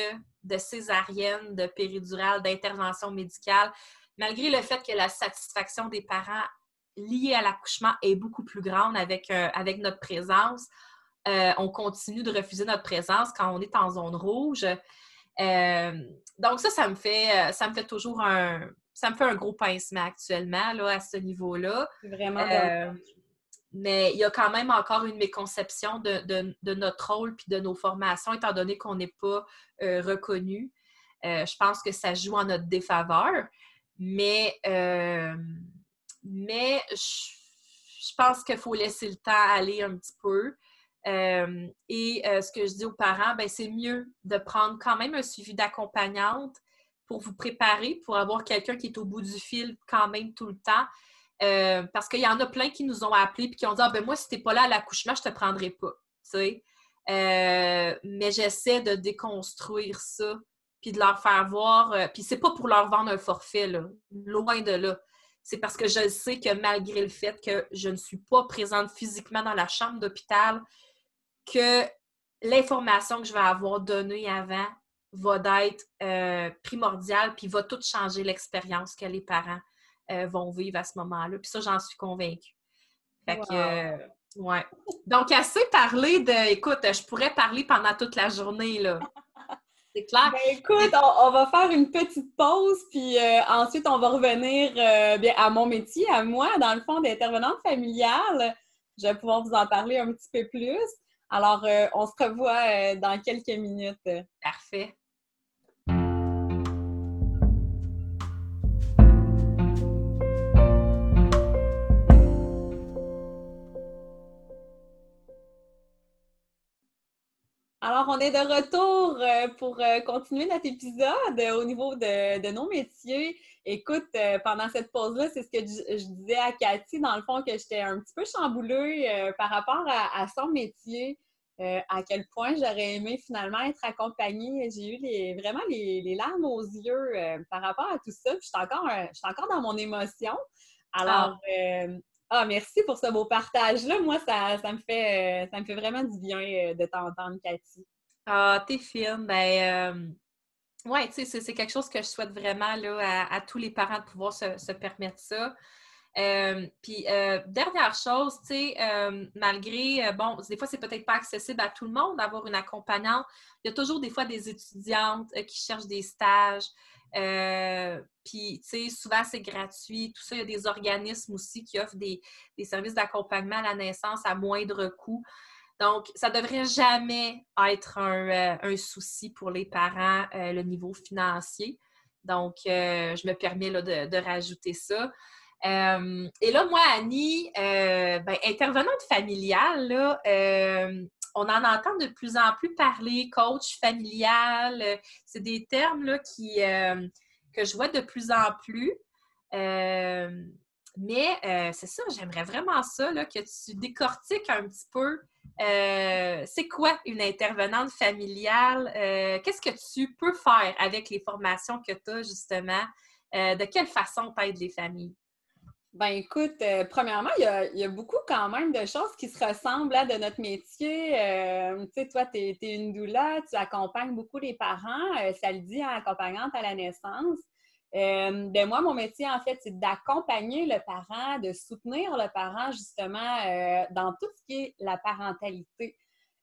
de césarienne, de péridurale, d'intervention médicale, malgré le fait que la satisfaction des parents liée à l'accouchement est beaucoup plus grande avec, euh, avec notre présence. Euh, on continue de refuser notre présence quand on est en zone rouge. donc ça, ça me fait ça me fait toujours un ça me fait un gros pincement actuellement là, à ce niveau-là. Vraiment mais il y a quand même encore une méconception de, notre rôle puis de nos formations, étant donné qu'on n'est pas euh, reconnu. Euh, je pense que ça joue en notre défaveur, mais, euh, mais je, pense qu'il faut laisser le temps aller un petit peu. et ce que je dis aux parents, ben, c'est mieux de prendre quand même un suivi d'accompagnante pour vous préparer, pour avoir quelqu'un qui est au bout du fil quand même tout le temps, euh, parce qu'il y en a plein qui nous ont appelés et qui ont dit Ah ben moi, si t'es pas là à l'accouchement, je te prendrai pas. Euh, mais j'essaie de déconstruire ça, puis de leur faire voir. Euh, puis c'est pas pour leur vendre un forfait, là. Loin de là. C'est parce que je sais que malgré le fait que je ne suis pas présente physiquement dans la chambre d'hôpital, que l'information que je vais avoir donnée avant va être primordiale, puis va tout changer l'expérience que les parents euh, vont vivre à ce moment-là. Puis ça, j'en suis convaincue. Fait que, euh, ouais. Donc, assez parlé de. Écoute, je pourrais parler pendant toute la journée, là. C'est clair. Ben, écoute, on, va faire une petite pause, puis euh, ensuite, on va revenir bien, à mon métier, à moi, dans le fond, d'intervenante familiale. Je vais pouvoir vous en parler un petit peu plus. Alors, on se revoit dans quelques minutes. Parfait. Alors, on est de retour euh, pour euh, continuer notre épisode au niveau de, nos métiers. Écoute, euh, pendant cette pause-là, c'est ce que je, disais à Cathy, dans le fond, que j'étais un petit peu chamboulée par rapport à, son métier, à quel point j'aurais aimé finalement être accompagnée. J'ai eu les, vraiment les, larmes aux yeux par rapport à tout ça. je suis encore, encore dans mon émotion. Alors, ah. Ah, merci pour ce beau partage-là. Moi, ça, me fait, euh, ça me fait vraiment du bien euh, de t'entendre, Cathy. Ah, t'es fine. Ben, euh, ouais, tu sais, c'est quelque chose que je souhaite vraiment là, à, tous les parents de pouvoir se, permettre ça. Puis, dernière chose, tu sais, malgré, bon, des fois, c'est peut-être pas accessible à tout le monde d'avoir une accompagnante. Il y a toujours des fois des étudiantes qui cherchent des stages. Euh, puis, tu sais, souvent, c'est gratuit. Tout ça, il y a des organismes aussi qui offrent des, services d'accompagnement à la naissance à moindre coût. Donc, ça ne devrait jamais être un, euh, souci pour les parents, euh, le niveau financier. Donc, je me permets là, de, rajouter ça. Et là, moi, Annie, ben, intervenante familiale, là, on en entend de plus en plus parler, coach familial. Euh, c'est des termes qui, euh, que je vois de plus en plus. Euh, mais c'est ça, j'aimerais vraiment ça, que tu décortiques un petit peu. c'est quoi une intervenante familiale? Qu'est-ce que tu peux faire avec les formations que tu as, justement? de quelle façon t'aides les familles? Ben écoute, euh, premièrement, il y, a, beaucoup quand même de choses qui se ressemblent à de notre métier. Euh, tu sais, toi, tu es, une doula, tu accompagnes beaucoup les parents. Euh, ça le dit en accompagnante à la naissance. ben moi, mon métier, en fait, c'est d'accompagner le parent, de soutenir le parent justement dans tout ce qui est la parentalité.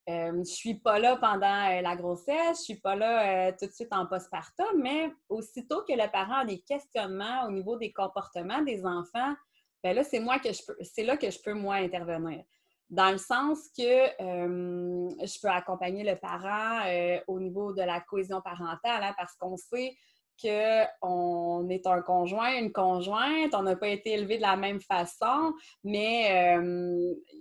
Je ne suis pas là pendant la grossesse, je suis pas là tout de suite en postpartum, mais aussitôt que le parent a des questionnements au niveau des comportements des enfants, ben là, c'est moi que je peux, c'est là que je peux, moi, intervenir. Dans le sens que je peux accompagner le parent au niveau de la cohésion parentale, hein, parce qu'on sait qu'on est un conjoint, une conjointe, on n'a pas été élevé de la même façon, mais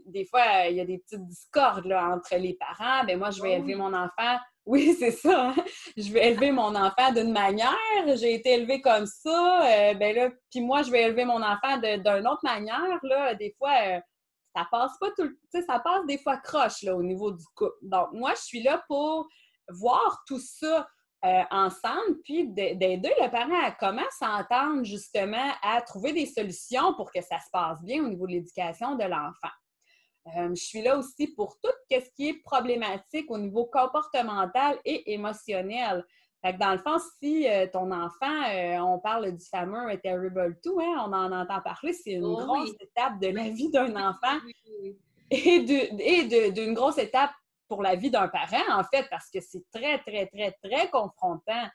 des fois, il y a des petites discordes entre les parents. Ben moi, je vais oh élever mon enfant. Oui, c'est ça. Hein. Je vais élever mon enfant d'une manière. J'ai été élevée comme ça. Euh, ben là, puis moi, je vais élever mon enfant d'une autre manière. Là, des fois, euh, ça passe pas tout le ça passe des fois croche là, au niveau du couple. Donc, moi, je suis là pour voir tout ça euh, ensemble, puis d'aider le parent à comment s'entendre justement à trouver des solutions pour que ça se passe bien au niveau de l'éducation de l'enfant. Euh, je suis là aussi pour tout ce qui est problématique au niveau comportemental et émotionnel. Fait que dans le fond, si euh, ton enfant, on parle du fameux Terrible 2, hein, on en entend parler, c'est une oh grosse étape de la vie d'un enfant et d'une grosse étape pour la vie d'un parent, en fait, parce que c'est très, très, très, très confrontant.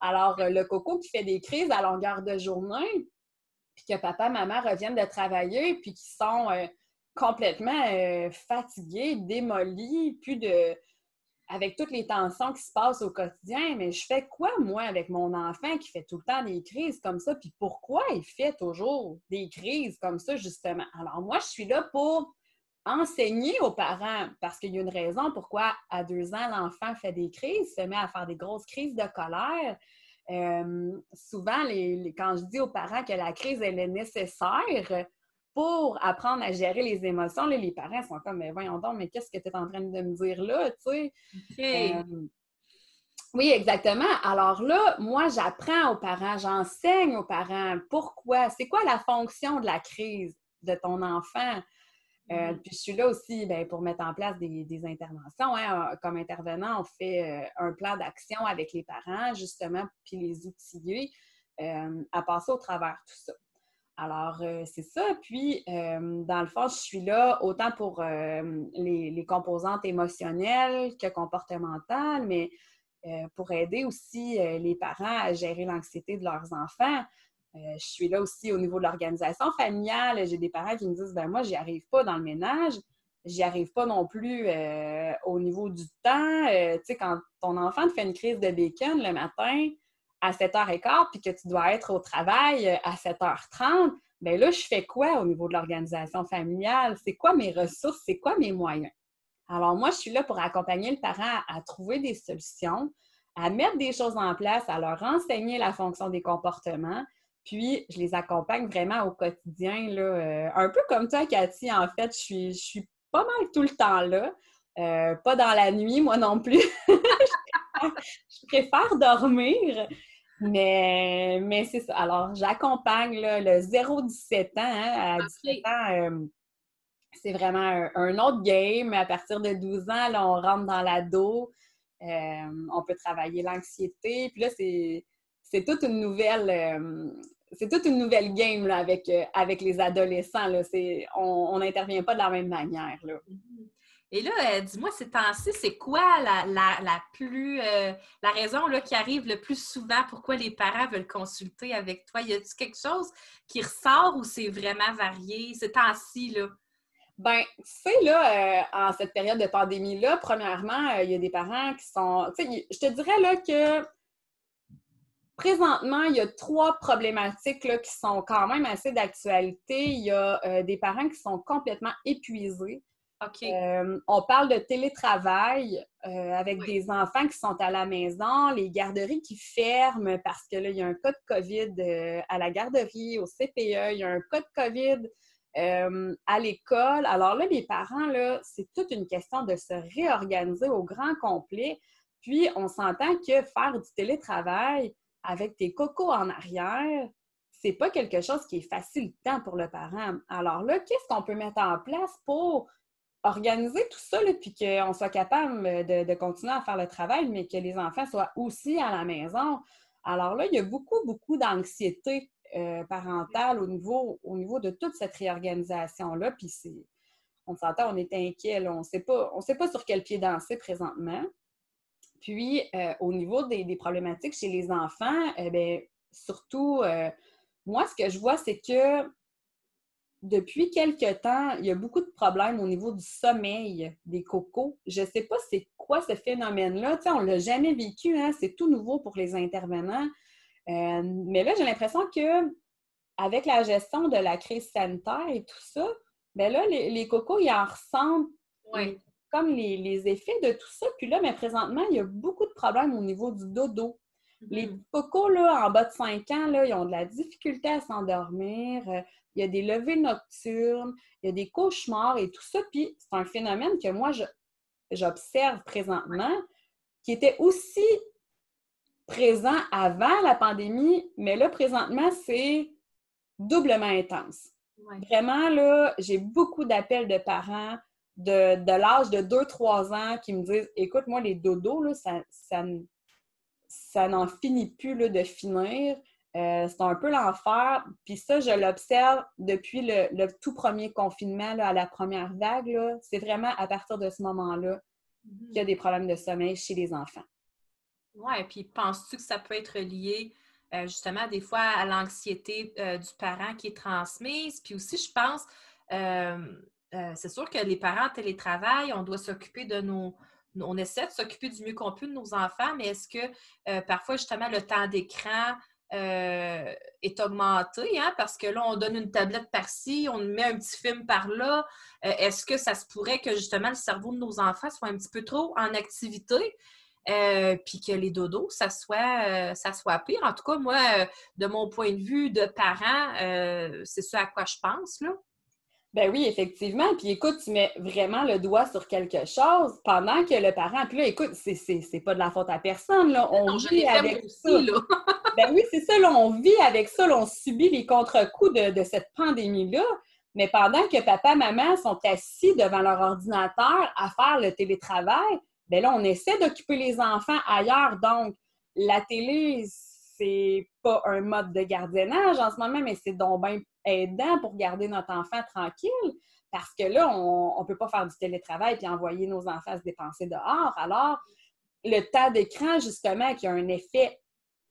Alors, euh, le coco qui fait des crises à longueur de journée, puis que papa, maman reviennent de travailler, puis qui sont euh, complètement euh, fatigués, démolis, puis de avec toutes les tensions qui se passent au quotidien, mais je fais quoi, moi, avec mon enfant qui fait tout le temps des crises comme ça? Puis pourquoi il fait toujours des crises comme ça, justement? Alors, moi, je suis là pour enseigner aux parents, parce qu'il y a une raison pourquoi à deux ans, l'enfant fait des crises, se met à faire des grosses crises de colère. Euh, souvent, les, quand je dis aux parents que la crise, elle est nécessaire pour apprendre à gérer les émotions, les parents sont comme, mais voyons donc, mais qu'est-ce que tu es en train de me dire là, tu sais? Euh, oui, exactement. Alors là, moi, j'apprends aux parents, j'enseigne aux parents pourquoi, c'est quoi la fonction de la crise de ton enfant? Euh, puis je suis là aussi ben, pour mettre en place des, interventions. Hein. Comme intervenant, on fait euh, un plan d'action avec les parents, justement, puis les outiller euh, à passer au travers tout ça. Alors, c'est ça. Puis, dans le fond, je suis là autant pour les, les, composantes émotionnelles que comportementales, mais pour aider aussi les parents à gérer l'anxiété de leurs enfants. Euh, je suis là aussi au niveau de l'organisation familiale. J'ai des parents qui me disent ben moi, j'y arrive pas dans le ménage. J'y arrive pas non plus euh, au niveau du temps. Euh, tu sais, quand ton enfant te fait une crise de bacon le matin à 7h15 puis que tu dois être au travail à 7h30, bien là, je fais quoi au niveau de l'organisation familiale? C'est quoi mes ressources? C'est quoi mes moyens? Alors, moi, je suis là pour accompagner le parent à trouver des solutions, à mettre des choses en place, à leur enseigner la fonction des comportements, puis, je les accompagne vraiment au quotidien, là, euh, un peu comme toi, Cathy, en fait, je suis, je suis pas mal tout le temps là. Euh, pas dans la nuit, moi non plus. je préfère dormir. Mais, mais c'est ça. Alors, j'accompagne le 0-17 ans. Hein, à 17 ans, euh, c'est vraiment un, autre game. À partir de 12 ans, là, on rentre dans l'ado. on peut travailler l'anxiété. Puis là, c'est toute une nouvelle, c'est toute une nouvelle game là, avec, euh, avec les adolescents. Là. On n'intervient pas de la même manière. Là. Mm-hmm. Et là, euh, dis-moi, ces temps-ci, c'est quoi la, la, plus euh, la raison là, qui arrive le plus souvent pourquoi les parents veulent consulter avec toi? Y a-t-il quelque chose qui ressort ou c'est vraiment varié ces temps-ci? Là? Ben, tu sais, là, en cette période de pandémie-là, premièrement, il y a des parents qui sont. Tu sais, je te dirais là que Présentement, il y a trois problématiques qui sont quand même assez d'actualité. Il y a euh, des parents qui sont complètement épuisés. Euh, on parle de télétravail euh, avec des enfants qui sont à la maison, les garderies qui ferment parce que là, il y a un cas de COVID à la garderie, au CPE, il y a un cas de COVID à l'école. Alors là, les parents, là, c'est toute une question de se réorganiser au grand complet. Puis, on s'entend que faire du télétravail, avec tes cocos en arrière, c'est pas quelque chose qui est facilitant pour le parent. Alors là, qu'est-ce qu'on peut mettre en place pour organiser tout ça, puis qu'on soit capable de, continuer à faire le travail, mais que les enfants soient aussi à la maison? Alors là, il y a beaucoup, beaucoup d'anxiété euh, parentale au niveau, au niveau de toute cette réorganisation-là. Puis on s'entend, on est inquiet, on ne sait pas sur quel pied danser présentement. Puis, euh, au niveau des, problématiques chez les enfants, eh surtout, euh, moi, ce que je vois, c'est que depuis quelques temps, il y a beaucoup de problèmes au niveau du sommeil des cocos. Je ne sais pas c'est quoi ce phénomène-là. on ne l'a jamais vécu, hein? c'est tout nouveau pour les intervenants. Euh, mais là, j'ai l'impression que avec la gestion de la crise sanitaire et tout ça, bien là, les, cocos, ils en ressentent comme les, effets de tout ça. Puis là, mais présentement, il y a beaucoup de problèmes au niveau du dodo. Les mm-hmm. cocos, là, en bas de 5 ans, là, ils ont de la difficulté à s'endormir. Euh, il y a des levées nocturnes, il y a des cauchemars et tout ça. Puis c'est un phénomène que moi, j'observe présentement, qui était aussi présent avant la pandémie, mais là, présentement, c'est doublement intense. Vraiment, là, j'ai beaucoup d'appels de parents de, l'âge de 2-3 ans qui me disent Écoute, moi, les dodos, là, ça, ça, n'en finit plus là, de finir. Euh, c'est un peu l'enfer. Puis ça, je l'observe depuis le, tout premier confinement, à la première vague. C'est vraiment à partir de ce moment-là mm-hmm. qu'il y a des problèmes de sommeil chez les enfants. Oui, puis penses-tu que ça peut être lié euh, justement des fois à l'anxiété euh, du parent qui est transmise? Puis aussi, je pense, c'est sûr que les parents télétravaillent, on doit s'occuper de nos, on essaie de s'occuper du mieux qu'on peut de nos enfants, mais est-ce que parfois, justement, le temps d'écran euh, est augmenté, hein, parce que là, on donne une tablette par-ci, on met un petit film par-là. Euh, est-ce que ça se pourrait que justement le cerveau de nos enfants soit un petit peu trop en activité? Euh, puis que les dodos, ça soit, ça soit pire? En tout cas, moi, de mon point de vue de parent, c'est ce à quoi je pense. Là. Ben oui, effectivement. Puis écoute, tu mets vraiment le doigt sur quelque chose pendant que le parent. Puis là, écoute, c'est pas de la faute à personne. Là. On vit avec ça. ben oui, c'est ça. Là, on vit avec ça. on subit les contre-coups de, cette pandémie-là. Mais pendant que papa, maman sont assis devant leur ordinateur à faire le télétravail, ben là, on essaie d'occuper les enfants ailleurs. Donc, la télé, c'est pas un mode de gardiennage en ce moment, mais c'est donc bien aidant pour garder notre enfant tranquille. Parce que là, on ne peut pas faire du télétravail puis envoyer nos enfants se dépenser dehors. Alors, le tas d'écran, justement, qui a un effet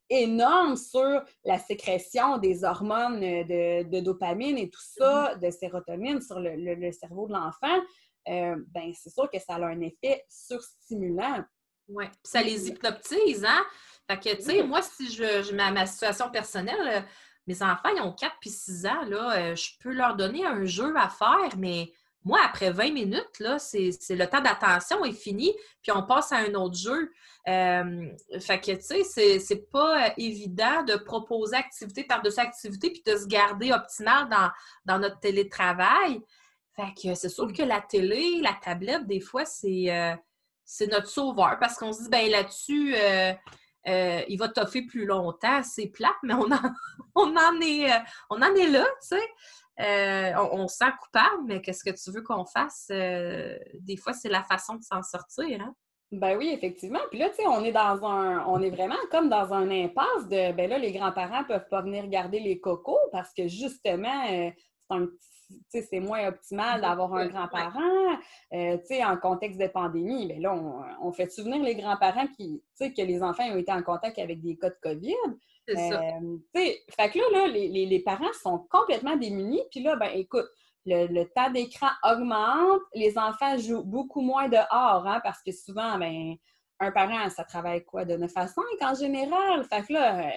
énorme sur la sécrétion des hormones de, dopamine et tout ça, mm-hmm. de sérotonine sur le, cerveau de l'enfant, euh, ben c'est sûr que ça a un effet surstimulant. Oui, ça les hypnotise, hein? Fait que, tu sais, moi, si je, mets ma situation personnelle, mes enfants, ils ont 4 puis 6 ans, là, euh, je peux leur donner un jeu à faire, mais moi, après 20 minutes, là, c'est le temps d'attention est fini, puis on passe à un autre jeu. Euh, fait que, tu sais, c'est pas euh, évident de proposer activité par-dessus activité, puis de se garder optimal dans, notre télétravail. Fait que c'est sûr que la télé, la tablette, des fois, c'est c'est notre sauveur, parce qu'on se dit, ben là-dessus... Euh, il va toffer plus longtemps. C'est plate, mais on en, on en, est, euh, on en est là, tu sais. Euh, on, se sent coupable, mais qu'est-ce que tu veux qu'on fasse? des fois, c'est la façon de s'en sortir. Hein? Ben oui, effectivement. Puis là, tu sais, on est dans un. On est vraiment comme dans un impasse de ben là, les grands-parents peuvent pas venir garder les cocos parce que justement, c'est un c'est moins optimal d'avoir un grand-parent. Euh, en contexte de pandémie, bien là, on, fait souvenir les grands-parents qui, que les enfants ont été en contact avec des cas de COVID. C'est ça. Euh, fait que là, les, parents sont complètement démunis. Puis là, ben écoute, le, temps d'écran augmente, les enfants jouent beaucoup moins dehors, hein, parce que souvent, ben, un parent, ça travaille quoi, de 9 à 5 en général? Fait que là, euh,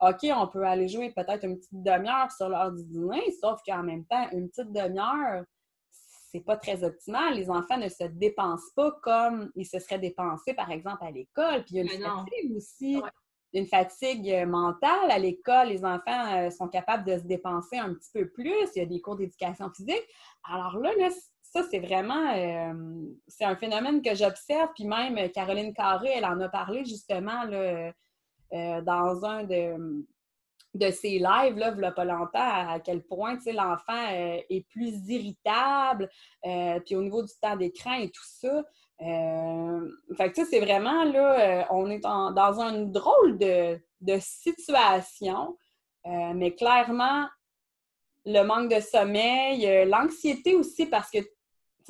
OK, on peut aller jouer peut-être une petite demi-heure sur l'heure du dîner, sauf qu'en même temps, une petite demi-heure, c'est pas très optimal. Les enfants ne se dépensent pas comme ils se seraient dépensés, par exemple, à l'école. Puis il y a une fatigue aussi, une fatigue mentale. À l'école, les enfants euh, sont capables de se dépenser un petit peu plus. Il y a des cours d'éducation physique. Alors là, ça, c'est vraiment euh, c'est un phénomène que j'observe. Puis même Caroline Carré, elle en a parlé justement là, euh, dans un de de ses lives, là, il pas longtemps, à quel point l'enfant euh, est plus irritable, euh, puis au niveau du temps d'écran et tout ça. Euh, fait c'est vraiment, là, on est dans une drôle de, de situation, mais clairement, le manque de sommeil, l'anxiété aussi, parce que,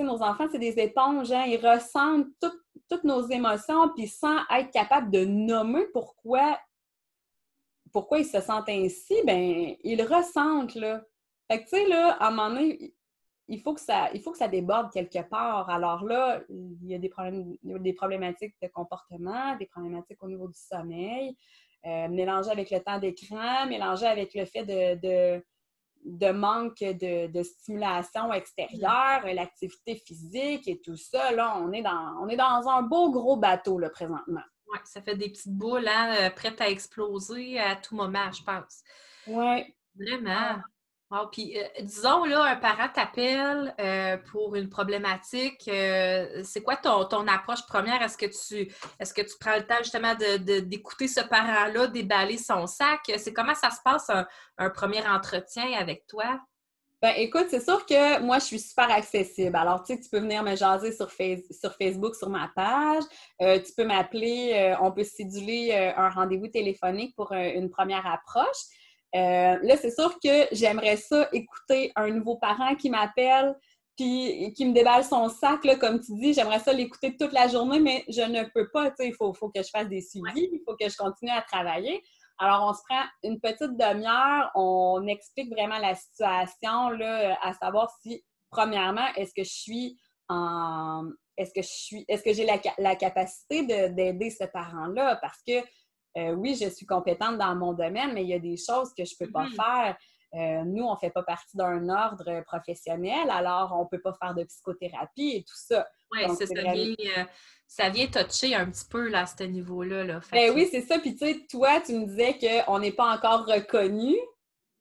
nos enfants, c'est des éponges, hein, ils ressentent toutes nos émotions, puis sans être capable de nommer pourquoi pourquoi ils se sentent ainsi, ben ils ressentent, là. Fait que, tu sais, là, à un moment donné, il faut, que ça, il faut que ça déborde quelque part. Alors là, il y a des, problèmes, des problématiques de comportement, des problématiques au niveau du sommeil, euh, mélangé avec le temps d'écran, mélangé avec le fait de, manque de, stimulation extérieure, l'activité physique et tout ça. Là, on est dans, on est dans un beau gros bateau, là, présentement. Oui, ça fait des petites boules hein, euh, prêtes à exploser à tout moment, je pense. Oui. Vraiment. Puis, euh, disons, là, un parent t'appelle euh, pour une problématique. c'est quoi ton, ton, approche première? Est-ce que tu est-ce que tu prends le temps justement d'écouter ce parent-là, déballer son sac? C'est comment ça se passe un premier entretien avec toi? Ben, écoute, c'est sûr que moi, je suis super accessible. Alors, tu sais, tu peux venir me jaser sur, sur Facebook, sur ma page. Euh, tu peux m'appeler, euh, on peut céduler euh, un rendez-vous téléphonique pour une première approche. Là, c'est sûr que j'aimerais ça écouter un nouveau parent qui m'appelle puis qui me déballe son sac, là, comme tu dis. J'aimerais ça l'écouter toute la journée, mais je ne peux pas. Tu sais, il faut, faut, que je fasse des suivis, il faut que je continue à travailler. Alors, on se prend une petite demi-heure, on explique vraiment la situation, là, à savoir si, premièrement, est-ce que je suis en. Est-ce que je suis. Est-ce que j'ai la, capacité d'aider ce parent-là? Parce que euh, oui, je suis compétente dans mon domaine, mais il y a des choses que je ne peux pas mm-hmm. faire. Euh, nous, on ne fait pas partie d'un ordre professionnel, alors on ne peut pas faire de psychothérapie et tout ça. Oui, ça. Euh, ça vient toucher un petit peu là, à ce niveau-là. Là. Ben oui, c'est ça. Puis tu sais, toi, tu me disais qu'on n'est pas encore reconnu.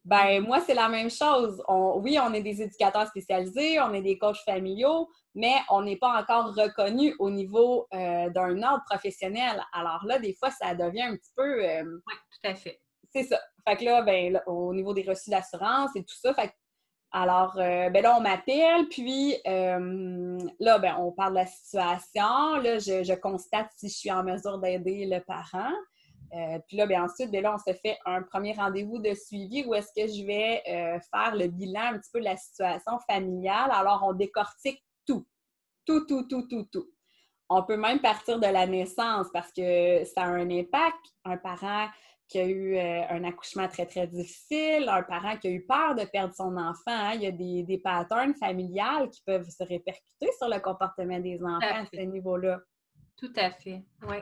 Ben moi, c'est la même chose. oui, on est des éducateurs spécialisés, on est des coachs familiaux, mais on n'est pas encore reconnu au niveau euh, d'un ordre professionnel. Alors là, des fois, ça devient un petit peu. oui, tout à fait. C'est ça. Fait que là, ben, au niveau des reçus d'assurance et tout ça, fait alors, euh, ben là, on m'appelle, puis euh, là, ben, on parle de la situation. Là, je, constate si je suis en mesure d'aider le parent. Euh, puis là, ben, ensuite, ben là, on se fait un premier rendez-vous de suivi où est-ce que je vais faire le bilan un petit peu de la situation familiale. Alors, on décortique tout. Tout, tout, tout, tout. On peut même partir de la naissance parce que ça a un impact. Un parent qui a eu euh, un accouchement très, très difficile, un parent qui a eu peur de perdre son enfant. Hein. Il y a des, des patterns familiales qui peuvent se répercuter sur le comportement des enfants à, ce niveau-là. Tout à fait, oui.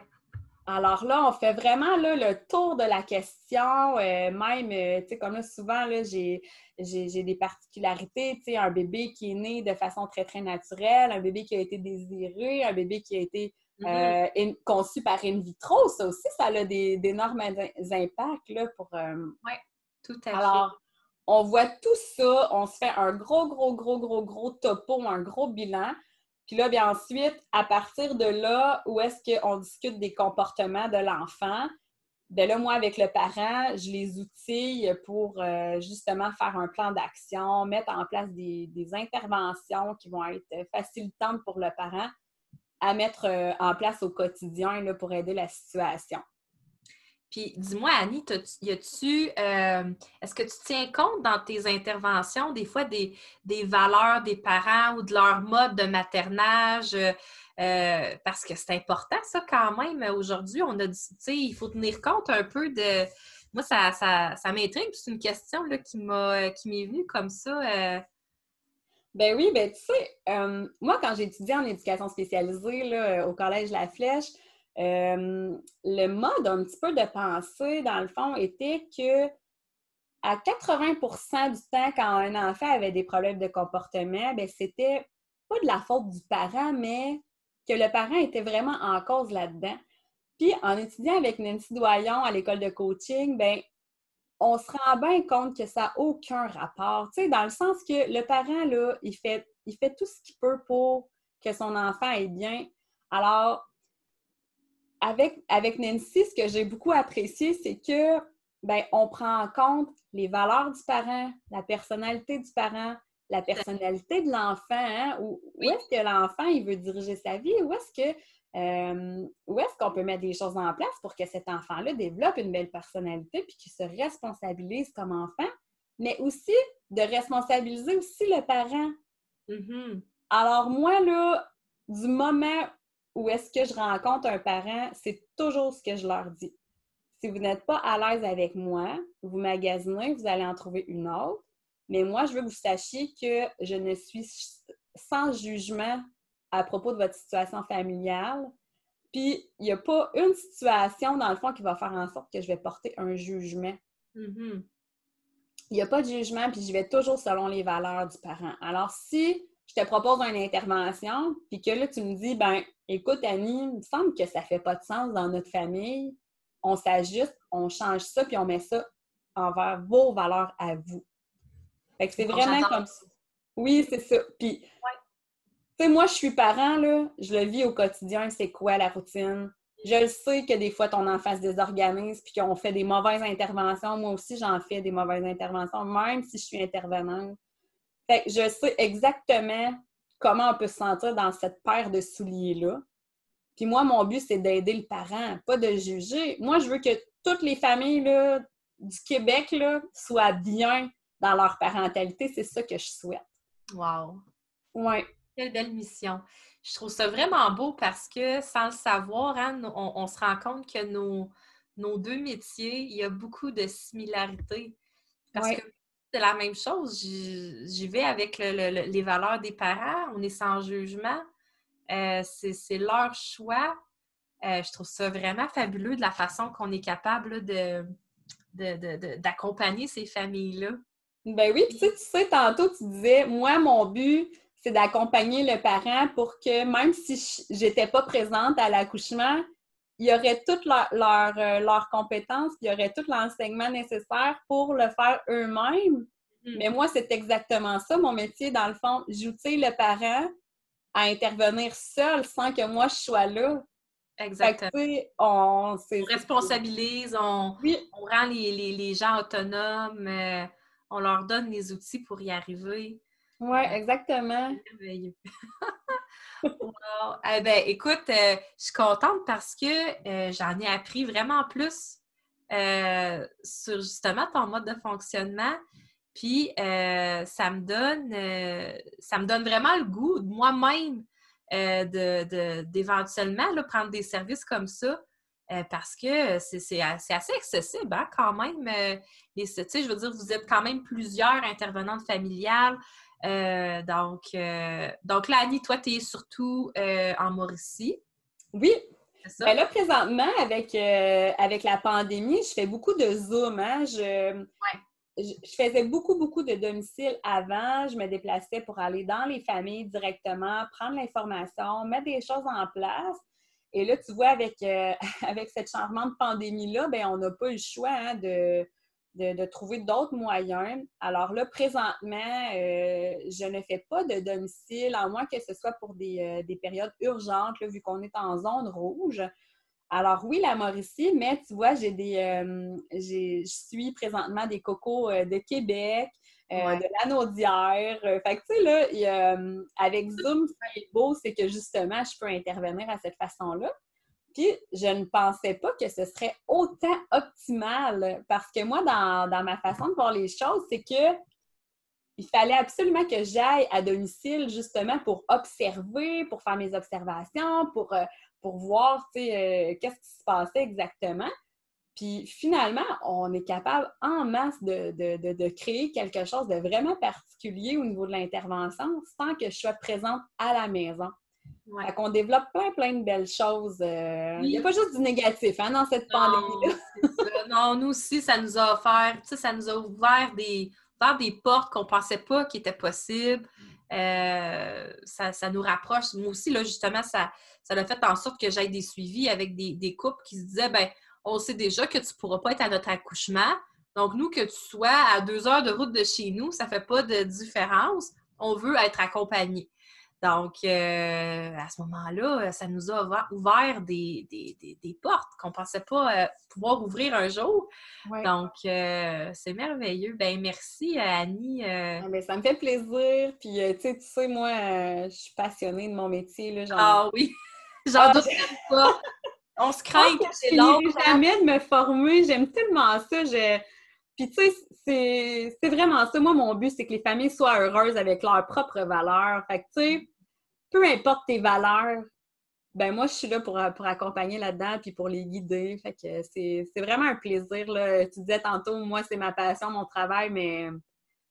Alors là, on fait vraiment là, le tour de la question. Euh, même, euh, tu sais, comme là, souvent, j'ai, des particularités. Tu sais, un bébé qui est né de façon très, très naturelle, un bébé qui a été désiré, un bébé qui a été Mm-hmm. Euh, conçu par in vitro, ça aussi, ça a d'énormes impacts là, pour. Oui, tout à fait. Alors, on voit tout ça, on se fait un gros, gros, gros, gros, gros topo, un gros bilan. Puis là, bien ensuite, à partir de là, où est-ce qu'on discute des comportements de l'enfant, bien là, moi, avec le parent, je les outille pour euh, justement faire un plan d'action, mettre en place des, interventions qui vont être facilitantes pour le parent à mettre euh, en place au quotidien là, pour aider la situation. Puis dis-moi, Annie, y a-tu, euh, est-ce que tu tiens compte dans tes interventions des fois des, valeurs des parents ou de leur mode de maternage? Euh, parce que c'est important, ça, quand même. Aujourd'hui, on a dit, tu sais, il faut tenir compte un peu de. Moi, ça, ça, ça m'intrigue. C'est une question là, qui m'est venue comme ça. Ben oui, ben tu sais, euh, moi, quand étudié en éducation spécialisée là, au Collège La Flèche, euh, le mode un petit peu de pensée, dans le fond, était que à 80% du temps, quand un enfant avait des problèmes de comportement, ben c'était pas de la faute du parent, mais que le parent était vraiment en cause là-dedans. Puis, en étudiant avec Nancy Doyon à l'école de coaching, ben on se rend bien compte que ça n'a aucun rapport. Tu sais, dans le sens que le parent, là, il fait, il fait tout ce qu'il peut pour que son enfant aille bien. Alors, avec, avec Nancy, ce que j'ai beaucoup apprécié, c'est que ben, on prend en compte les valeurs du parent, la personnalité du parent, la personnalité de l'enfant. Hein, où, est-ce que l'enfant il veut diriger sa vie? Où est-ce que euh, où est-ce qu'on peut mettre des choses en place pour que cet enfant-là développe une belle personnalité puis qu'il se responsabilise comme enfant, mais aussi de responsabiliser aussi le parent? Mm-hmm. Alors moi, là, du moment où est-ce que je rencontre un parent, c'est toujours ce que je leur dis. Si vous n'êtes pas à l'aise avec moi, vous magasinez, vous allez en trouver une autre. Mais moi, je veux que vous sachiez que je ne suis sans jugement à propos de votre situation familiale. Puis, il n'y a pas une situation, dans le fond, qui va faire en sorte que je vais porter un jugement. Mm-hmm. Il n'y a pas de jugement, puis je vais toujours selon les valeurs du parent. Alors, si je te propose une intervention, puis que là, tu me dis, ben, écoute, Annie, il me semble que ça ne fait pas de sens dans notre famille, on s'ajuste, on change ça, puis on met ça envers vos valeurs à vous. Fait que c'est vraiment comme ça. Oui, c'est ça. Puis, tu sais, moi, je suis parent, là, je le vis au quotidien, c'est quoi la routine? Je le sais que des fois, ton enfant se désorganise puis qu'on fait des mauvaises interventions. Moi aussi, j'en fais des mauvaises interventions, même si je suis intervenante. Fait que je sais exactement comment on peut se sentir dans cette paire de souliers-là. Puis moi, mon but, c'est d'aider le parent, pas de juger. Moi, je veux que toutes les familles du Québec là, soient bien dans leur parentalité. C'est ça que je souhaite. Wow! Oui. Quelle belle mission. Je trouve ça vraiment beau parce que sans le savoir, hein, on, se rend compte que nos, nos deux métiers, il y a beaucoup de similarités. Parce que c'est la même chose. J'y vais avec les valeurs des parents. On est sans jugement. Euh, c'est leur choix. Euh, je trouve ça vraiment fabuleux de la façon qu'on est capable de, d'accompagner ces familles-là. Ben oui, tu sais, tantôt, tu disais, moi, mon but, c'est d'accompagner le parent pour que même si j'étais pas présente à l'accouchement, il y aurait toutes leurs leur, euh, compétences, il y aurait tout l'enseignement nécessaire pour le faire eux-mêmes. Mm. Mais moi, c'est exactement ça, mon métier, dans le fond. J'outille le parent à intervenir seul sans que moi je sois là. Exactement. on, responsabilise, on, rend les, gens autonomes, euh, on leur donne les outils pour y arriver. Oui, exactement. Merveilleux. Eh ben, écoute, euh, je suis contente parce que euh, j'en ai appris vraiment plus sur justement ton mode de fonctionnement. Puis euh, ça me donne euh, ça me donne vraiment le goût moi-même euh, d'éventuellement prendre des services comme ça. parce que c'est assez accessible hein, quand même. Les, je veux dire, vous êtes quand même plusieurs intervenantes familiales. Donc, donc là, Annie, toi, tu es surtout en Mauricie. Oui. Ben là, présentement, avec, avec la pandémie, je fais beaucoup de Zoom. Hein? Je, je faisais beaucoup, beaucoup de domiciles avant. Je me déplaçais pour aller dans les familles directement, prendre l'information, mettre des choses en place. Et là, tu vois, avec, euh, avec cette charmante pandémie-là, ben, on n'a pas eu le choix hein, de, de, trouver d'autres moyens. Alors là, présentement, euh, je ne fais pas de domicile, à moins que ce soit pour des, euh, des périodes urgentes, vu qu'on est en zone rouge. Alors oui, la Mauricie, mais tu vois, j'ai des euh, je suis présentement des cocos euh, de Québec, euh, de la Naudière. fait que tu sais, là, avec Zoom, ce qui est beau, c'est que justement, je peux intervenir à cette façon-là. Puis, je ne pensais pas que ce serait autant optimal parce que moi, dans, ma façon de voir les choses, c'est que il fallait absolument que j'aille à domicile justement pour observer, pour faire mes observations, pour pour voir euh, qu'est-ce qui se passait exactement. Puis finalement, on est capable en masse de, créer quelque chose de vraiment particulier au niveau de l'intervention sans que je sois présente à la maison. Ouais. Fait qu'on développe plein, plein de belles choses. Euh, il n'y a pas juste du négatif hein, dans cette pandémie-là. non, nous aussi, ça nous a offert, ça nous a ouvert des, ouvert des portes qu'on ne pensait pas qui étaient possibles. Euh, ça, nous rapproche. Moi aussi, là, justement, ça, ça a fait en sorte que j'aille des suivis avec des, couples qui se disaient ben on sait déjà que tu ne pourras pas être à notre accouchement. Donc, nous, que tu sois à deux heures de route de chez nous, ça ne fait pas de différence. On veut être accompagné. Donc, euh, à ce moment-là, ça nous a ouvert des, des, portes qu'on ne pensait pas euh, pouvoir ouvrir un jour. Donc, euh, c'est merveilleux. Ben merci, Annie. Ah, ben, ça me fait plaisir. Puis, tu sais, moi, je suis passionnée de mon métier. Là, ah oui, j'en ah, doute pas. On se craint que long. jamais de me former. J'aime tellement ça. Puis, tu sais, c'est vraiment ça. Moi, mon but, c'est que les familles soient heureuses avec leurs propres valeurs. Fait que, tu sais, peu importe tes valeurs, ben moi, je suis là pour, pour accompagner là-dedans puis pour les guider. Fait que c'est vraiment un plaisir. Là. Tu disais tantôt, moi, c'est ma passion, mon travail, mais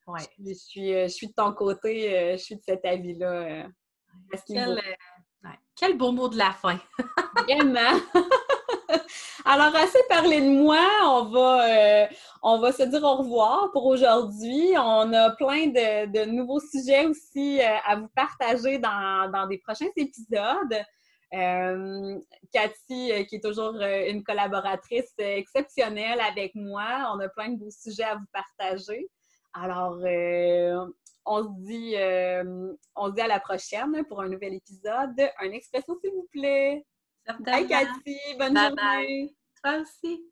ouais. je, suis, je suis de ton côté, euh, je suis de cet avis-là. Euh, quel, quel beau mot de la fin! Vraiment! Alors, assez parlé de moi, on va, euh, on va se dire au revoir pour aujourd'hui. On a plein de, nouveaux sujets aussi euh, à vous partager dans, des prochains épisodes. Euh, Cathy, qui est toujours une collaboratrice exceptionnelle avec moi, on a plein de beaux sujets à vous partager. Alors, on se dit, on se dit à la prochaine pour un nouvel épisode. Un expresso, s'il vous plaît. Bye, Cathy. Bonne journée. Toi aussi.